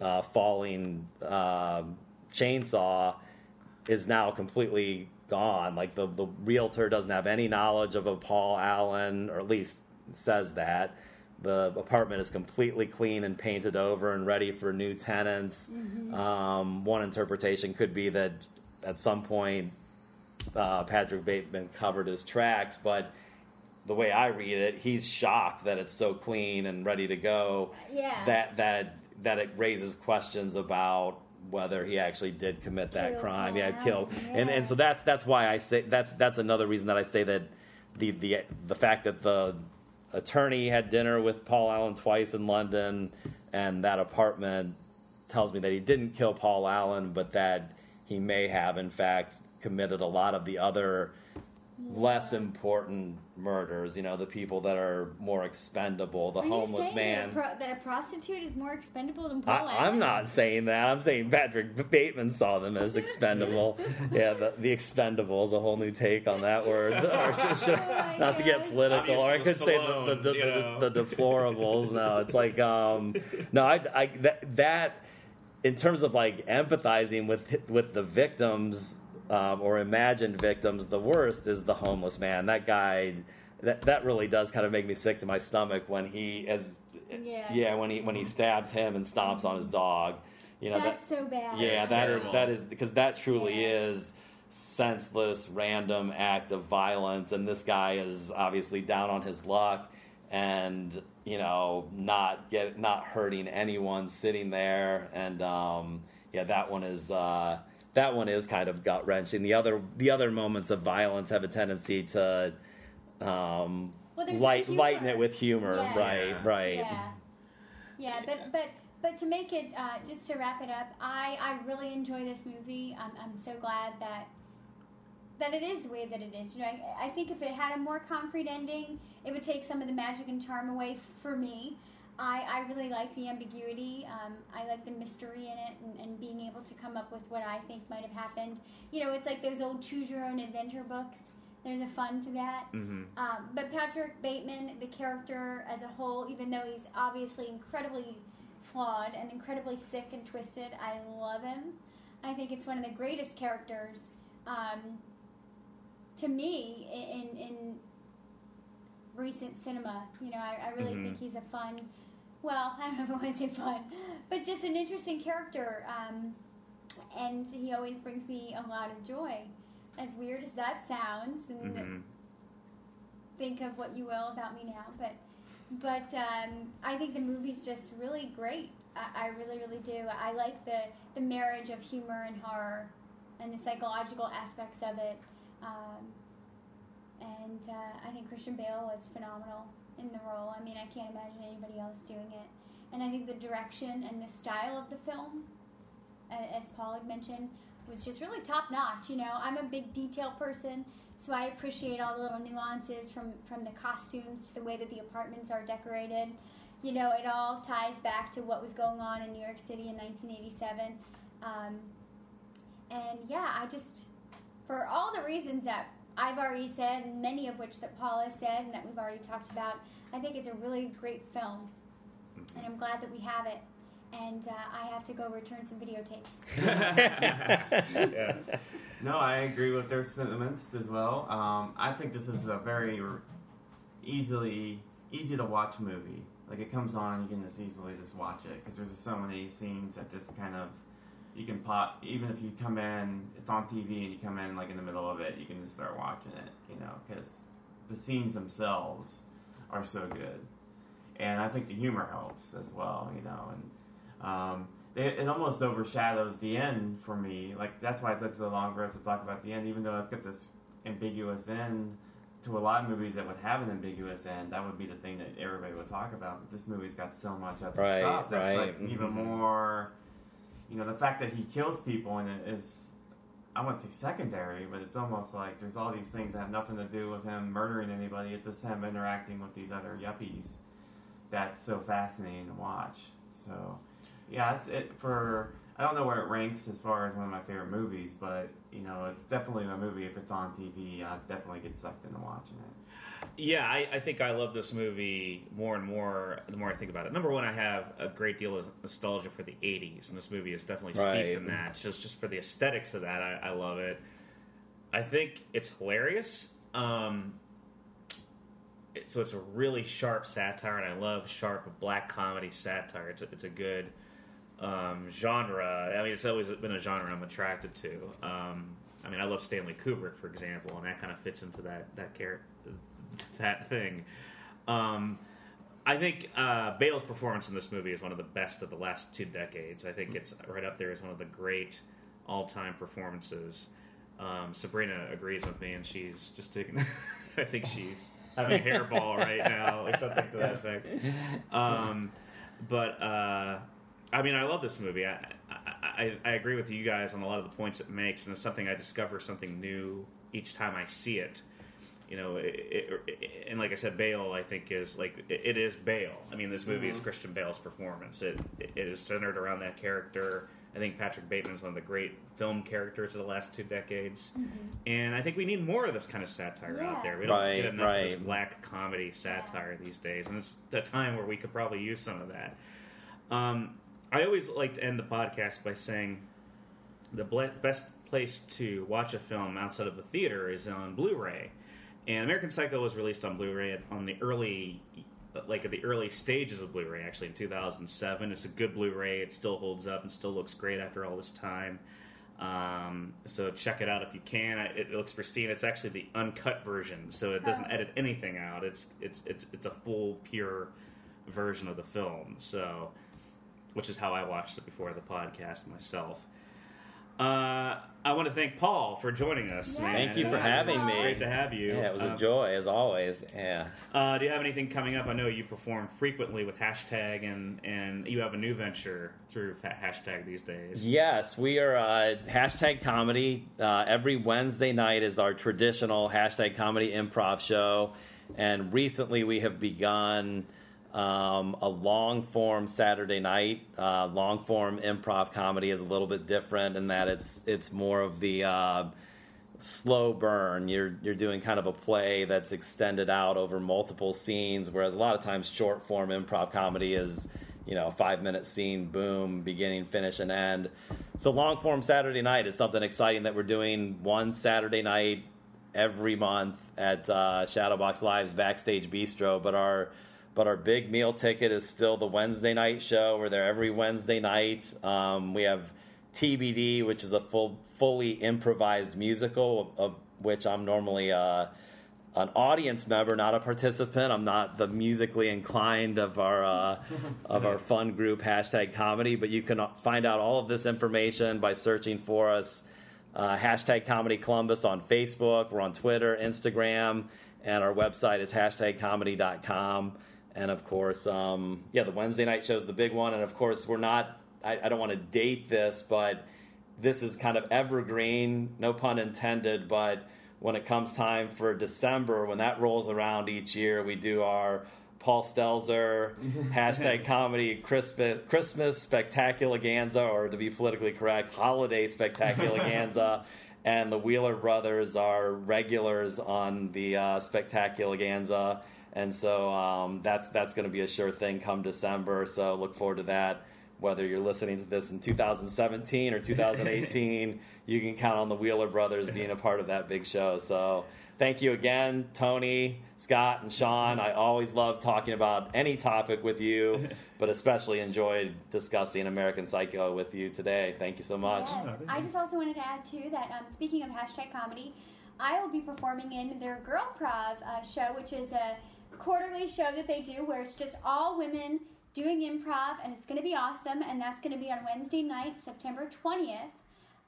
uh, falling uh, chainsaw is now completely gone. Like the the realtor doesn't have any knowledge of a Paul Allen, or at least says that. The apartment is completely clean and painted over and ready for new tenants. Um, one interpretation could be that at some point uh, Patrick Bateman covered his tracks, but the way I read it, he's shocked that it's so clean and ready to go. Yeah. That that that it raises questions about whether he actually did commit that Kill crime. Yeah, oh, kill. Allen, And and so that's that's why I say that's that's another reason that I say that the the the fact that the attorney had dinner with Paul Allen twice in London and that apartment tells me that he didn't kill Paul Allen, but that he may have in fact committed a lot of the other less important murders. You know, the people that are more expendable, the Are you homeless saying man. That a, pro- that a prostitute is more expendable than Paul I, I'm Evans? not saying that. I'm saying Patrick Bateman saw them as expendable. yeah, the, the expendable is a whole new take on that word. Or just- Oh my not to get gosh. political, or I could used say the, the, Stallone, the, you know. the, the deplorables. No, it's like um, no, I, I that, that in terms of like empathizing with with the victims um, or imagined victims, the worst is the homeless man. That guy. That, that really does kind of make me sick to my stomach when he as Yeah. yeah when he when he stabs him and stomps on his dog you know That's that so bad. yeah that is terrible. that is because that truly Yeah. is senseless random act of violence and this guy is obviously down on his luck and you know not get not hurting anyone sitting there and um yeah that one is uh that one is kind of gut wrenching the other the other moments of violence have a tendency to um Well, light lighten it with humor Yeah. right right Yeah, yeah, but but but to make it uh, just to wrap it up, I I really enjoy this movie. I'm I'm so glad that that it is the way that it is. You know, I, I think if it had a more concrete ending, it would take some of the magic and charm away for me. I, I really like the ambiguity. Um, I like the mystery in it and, and being able to come up with what I think might have happened. You know, it's like those old choose your own adventure books. There's a fun to that. Mm-hmm. Um, but Patrick Bateman, the character as a whole, even though he's obviously incredibly flawed and incredibly sick and twisted, I love him. I think it's one of the greatest characters um, to me in, in recent cinema. You know, I, I really Mhm. think he's a fun, well, I don't know if I want to say fun, but just an interesting character. Um, and he always brings me a lot of joy. As weird as that sounds, and Mm-hmm. think of what you will about me now, but but um, I think the movie's just really great. I, I really, really do. I like the the marriage of humor and horror, and the psychological aspects of it. Um, and uh, I think Christian Bale was phenomenal in the role. I mean, I can't imagine anybody else doing it. And I think the direction and the style of the film, as Paul had mentioned, was just really top notch. You know, I'm a big detail person, so I appreciate all the little nuances from from the costumes to the way that the apartments are decorated. You know, it all ties back to what was going on in New York City in 1987. Um, and yeah, I just, for all the reasons that I've already said, many of which that Paul has said and that we've already talked about, I think it's a really great film. And I'm glad that we have it. And uh, I have to go return some videotapes. yeah. No, I agree with their sentiments as well. Um, I think this is a very easily easy to watch movie. Like it comes on, you can just easily just watch it because there's so many scenes that just kind of you can pop. Even if you come in, it's on TV and you come in like in the middle of it, you can just start watching it. You know, because the scenes themselves are so good, and I think the humor helps as well. You know, and um, they, it almost overshadows the end for me. Like that's why it took so long for us to talk about the end, even though it's got this ambiguous end. To a lot of movies that would have an ambiguous end, that would be the thing that everybody would talk about. But this movie's got so much other Right, stuff that's right. like even more. You know, the fact that he kills people and it is, I wouldn't say secondary, but it's almost like there's all these things that have nothing to do with him murdering anybody. It's just him interacting with these other yuppies. That's so fascinating to watch. So, yeah, it's it for. I don't know where it ranks as far as one of my favorite movies, but you know, it's definitely a movie. If it's on TV, I definitely get sucked into watching it. Yeah, I, I think I love this movie more and more the more I think about it. Number one, I have a great deal of nostalgia for the '80s, and this movie is definitely Right. steeped in that. Just just for the aesthetics of that, I, I love it. I think it's hilarious. Um, it- so it's a really sharp satire, and I love sharp black comedy satire. It's a, it's a good um, genre. I mean, it's always been a genre I'm attracted to. Um, I mean, I love Stanley Kubrick, for example, and that kind of fits into that that character, that thing. Um, I think uh, Bale's performance in this movie is one of the best of the last two decades. I think it's right up there as one of the great all-time performances. Um, Sabrina agrees with me, and she's just taking. I think she's having a hairball right now, or something to that effect. Um, but uh, I mean, I love this movie. I, I, I agree with you guys on a lot of the points it makes, and it's something I discover something new each time I see it. You know, it, it, and like I said, Bale, I think is like it, it is Bale. I mean, this movie is Christian Bale's performance. It it is centered around that character. I think Patrick Bateman is one of the great film characters of the last two decades, and I think we need more of this kind of satire out there. We don't Right, get enough of this black comedy satire these days, and it's a time where we could probably use some of that. Um, I always like to end the podcast by saying the ble- best place to watch a film outside of the theater is on Blu-ray. And American Psycho was released on Blu-ray on the early, like at the early stages of Blu-ray, actually in 2007. It's a good Blu-ray. It still holds up and still looks great after all this time. Um, so check it out if you can. It, it looks pristine. It's actually the uncut version, so it doesn't edit anything out. It's it's it's it's a full pure version of the film. So, which is how I watched it before the podcast myself. Uh, I want to thank Paul for joining us. Yeah. man. Thank you for Yeah. having It's me. Great to have you. Yeah, it was a Um, joy as always. Yeah. Uh, do you have anything coming up? I know you perform frequently with hashtag, and and you have a new venture through hashtag these days. Yes, we are uh, hashtag comedy. Uh, every Wednesday night is our traditional hashtag comedy improv show, and recently we have begun um, a long form Saturday night. Uh, long form improv comedy is a little bit different in that it's it's more of the uh, slow burn. You're you're doing kind of a play that's extended out over multiple scenes, whereas a lot of times short form improv comedy is you know a five minute scene, boom, beginning, finish, and end. So long form Saturday night is something exciting that we're doing one Saturday night every month at uh, Shadowbox Live's Backstage Bistro, but our but our big meal ticket is still the Wednesday night show. We're there every Wednesday night. Um, we have TBD, which is a full, fully improvised musical, of, of which I'm normally uh, an audience member, not a participant. I'm not the musically inclined of our uh, of our fun group hashtag comedy. But you can find out all of this information by searching for us. Uh, hashtag Comedy Columbus on Facebook. We're on Twitter, Instagram, and our website is hashtagcomedy.com. And of course, um, yeah, the Wednesday night show is the big one. And of course, we're not, I, I don't want to date this, but this is kind of evergreen, no pun intended. But when it comes time for December, when that rolls around each year, we do our Paul Stelzer hashtag comedy Christmas, Christmas spectacular or to be politically correct, holiday spectacular and the Wheeler brothers are regulars on the uh, spectacular and so um, that's that's going to be a sure thing come December. So look forward to that. Whether you're listening to this in 2017 or 2018, you can count on the Wheeler brothers being a part of that big show. So thank you again, Tony, Scott, and Sean. I always love talking about any topic with you, but especially enjoyed discussing American Psycho with you today. Thank you so much. Yes. I just also wanted to add too that um, speaking of hashtag comedy, I will be performing in their Girl Prov uh, show, which is a quarterly show that they do where it's just all women doing improv, and it's going to be awesome. And that's going to be on Wednesday night, September twentieth.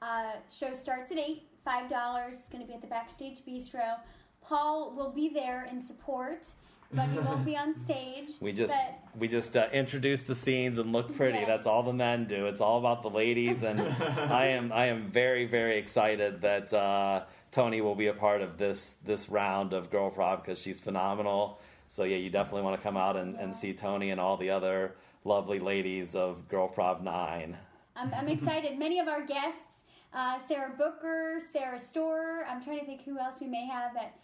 Uh, show starts at eight, five dollars. It's going to be at the Backstage Bistro. Paul will be there in support, but he won't be on stage. We just But we just uh, introduce the scenes and look pretty. Yes. That's all the men do. It's all about the ladies, and I am I am very very excited that uh, Tony will be a part of this this round of Girl Prov because she's phenomenal. So yeah, you definitely want to come out and, and see Tony and all the other lovely ladies of Girl Prov Nine. I'm, I'm excited. Many of our guests, uh, Sarah Booker, Sarah Storer. I'm trying to think who else we may have that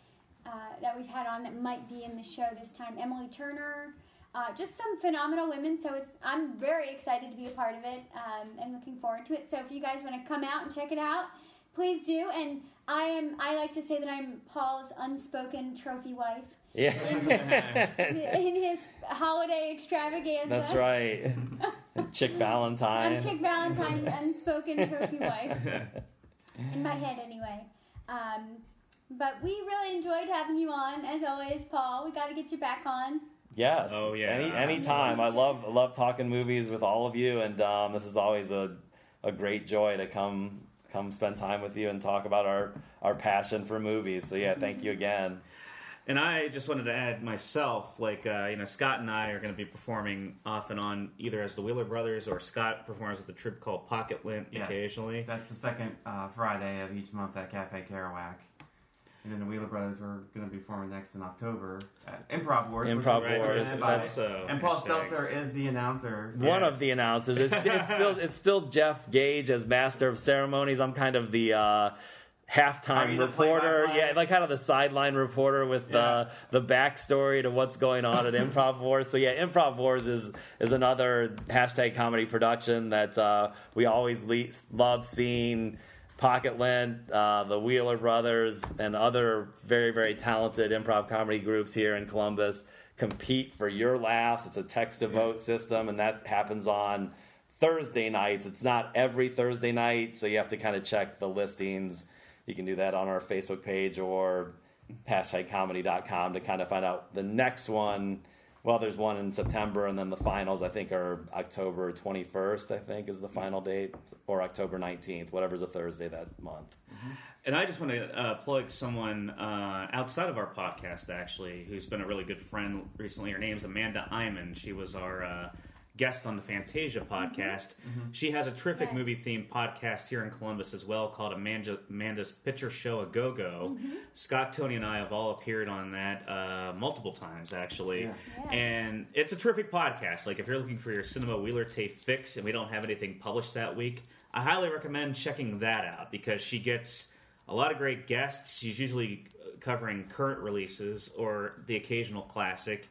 uh, that we've had on that might be in the show this time. Emily Turner. Uh, just some phenomenal women. So it's I'm very excited to be a part of it um, and looking forward to it. So if you guys want to come out and check it out, please do. And I am I like to say that I'm Paul's unspoken trophy wife Yeah, in his holiday extravaganza. that's right. Chick Valentine. I'm Chick Valentine's unspoken trophy wife. In my head, anyway. Um, but we really enjoyed having you on, as always, Paul. We got to get you back on. Yes. Oh, yeah. Any anytime. I love love talking movies with all of you, and um, this is always a a great joy to come come spend time with you and talk about our our passion for movies. So yeah, thank you again. And I just wanted to add myself, like uh, you know, Scott and I are going to be performing off and on either as the Wheeler Brothers or Scott performs with a trip called Pocket Lint Yes, occasionally. That's the second uh, Friday of each month at Cafe Kerouac. And then the Wheeler Brothers were going to be forming next in October at Improv Wars. which Improv is Wars, by- that's, uh, and Paul hashtag. Stelzer is the announcer. One Yes. of the announcers. It's, it's still it's still Jeff Gage as master of ceremonies. I'm kind of the uh, Are halftime reporter. Yeah, like kind of the sideline reporter with the the backstory to what's going on at Improv Wars. So yeah, Improv Wars is is another hashtag comedy production that uh, we always le- love seeing. Pocket Lint, uh, the Wheeler Brothers, and other very, very talented improv comedy groups here in Columbus compete for your laughs. It's a text to vote system, and that happens on Thursday nights. It's not every Thursday night, so you have to kind of check the listings. You can do that on our Facebook page or hashtagcomedy.com to kind of find out the next one. Well, there's one in September, and then the finals, I think, are October 21st, I think, is the final date, or October 19th, whatever's a Thursday that month. And I just want to uh, plug someone uh, outside of our podcast, actually, who's been a really good friend recently. Her name's Amanda Iman. She was our uh, guest on the Fantasia podcast. She has a terrific Yes. movie themed podcast here in Columbus as well called Amanda, Amanda's Picture Show a Go Go. Scott, Tony, and I have all appeared on that uh, multiple times, actually. Yeah. Yeah. And it's a terrific podcast. Like, if you're looking for your Cinema Wheeler tape fix and we don't have anything published that week, I highly recommend checking that out because she gets a lot of great guests. She's usually covering current releases or the occasional classic.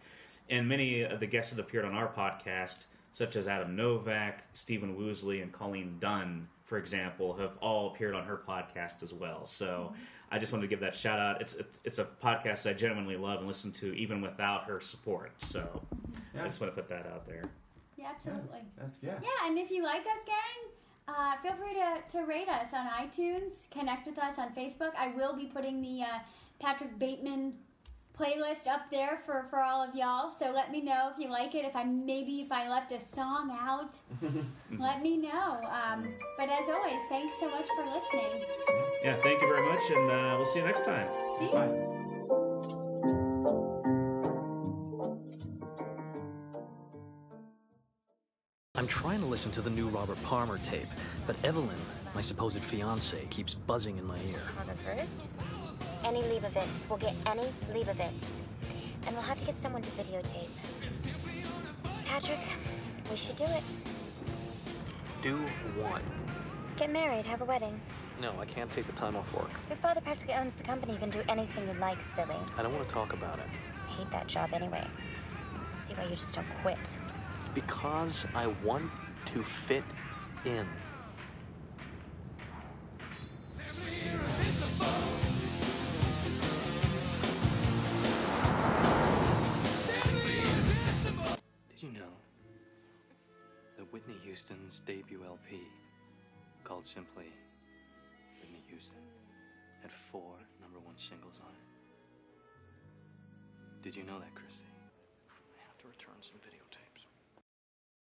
And many of the guests that appeared on our podcast, such as Adam Novak, Stephen Woosley, and Colleen Dunn, for example, have all appeared on her podcast as well. So I just wanted to give that shout out. It's it's a podcast I genuinely love and listen to even without her support. So Yeah. I just want to put that out there. Yeah, absolutely. That's yeah. Yeah, and if you like us, gang, uh, feel free to, to rate us on iTunes. Connect with us on Facebook. I will be putting the uh, Patrick Bateman playlist up there for, for all of y'all. So let me know if you like it. If I maybe if I left a song out, let me know. Um, but as always, thanks so much for listening. Yeah, thank you very much, and uh, we'll see you next time. See you. Bye. I'm trying to listen to the new Robert Palmer tape, but Evelyn, my supposed fiance, keeps buzzing in my ear. photographers. Annie Leibovitz. We'll get Annie Leibovitz. And we'll have to get someone to videotape. Patrick, we should do it. Do what? Get married, have a wedding. No, I can't take the time off work. Your father practically owns the company. You can do anything you like, silly. I don't want to talk about it. I hate that job anyway. See why you just don't quit. Because I want to fit in. Did you know that Whitney Houston's debut LP, called simply Whitney Houston, had four number one singles on it? Did you know that, Christy?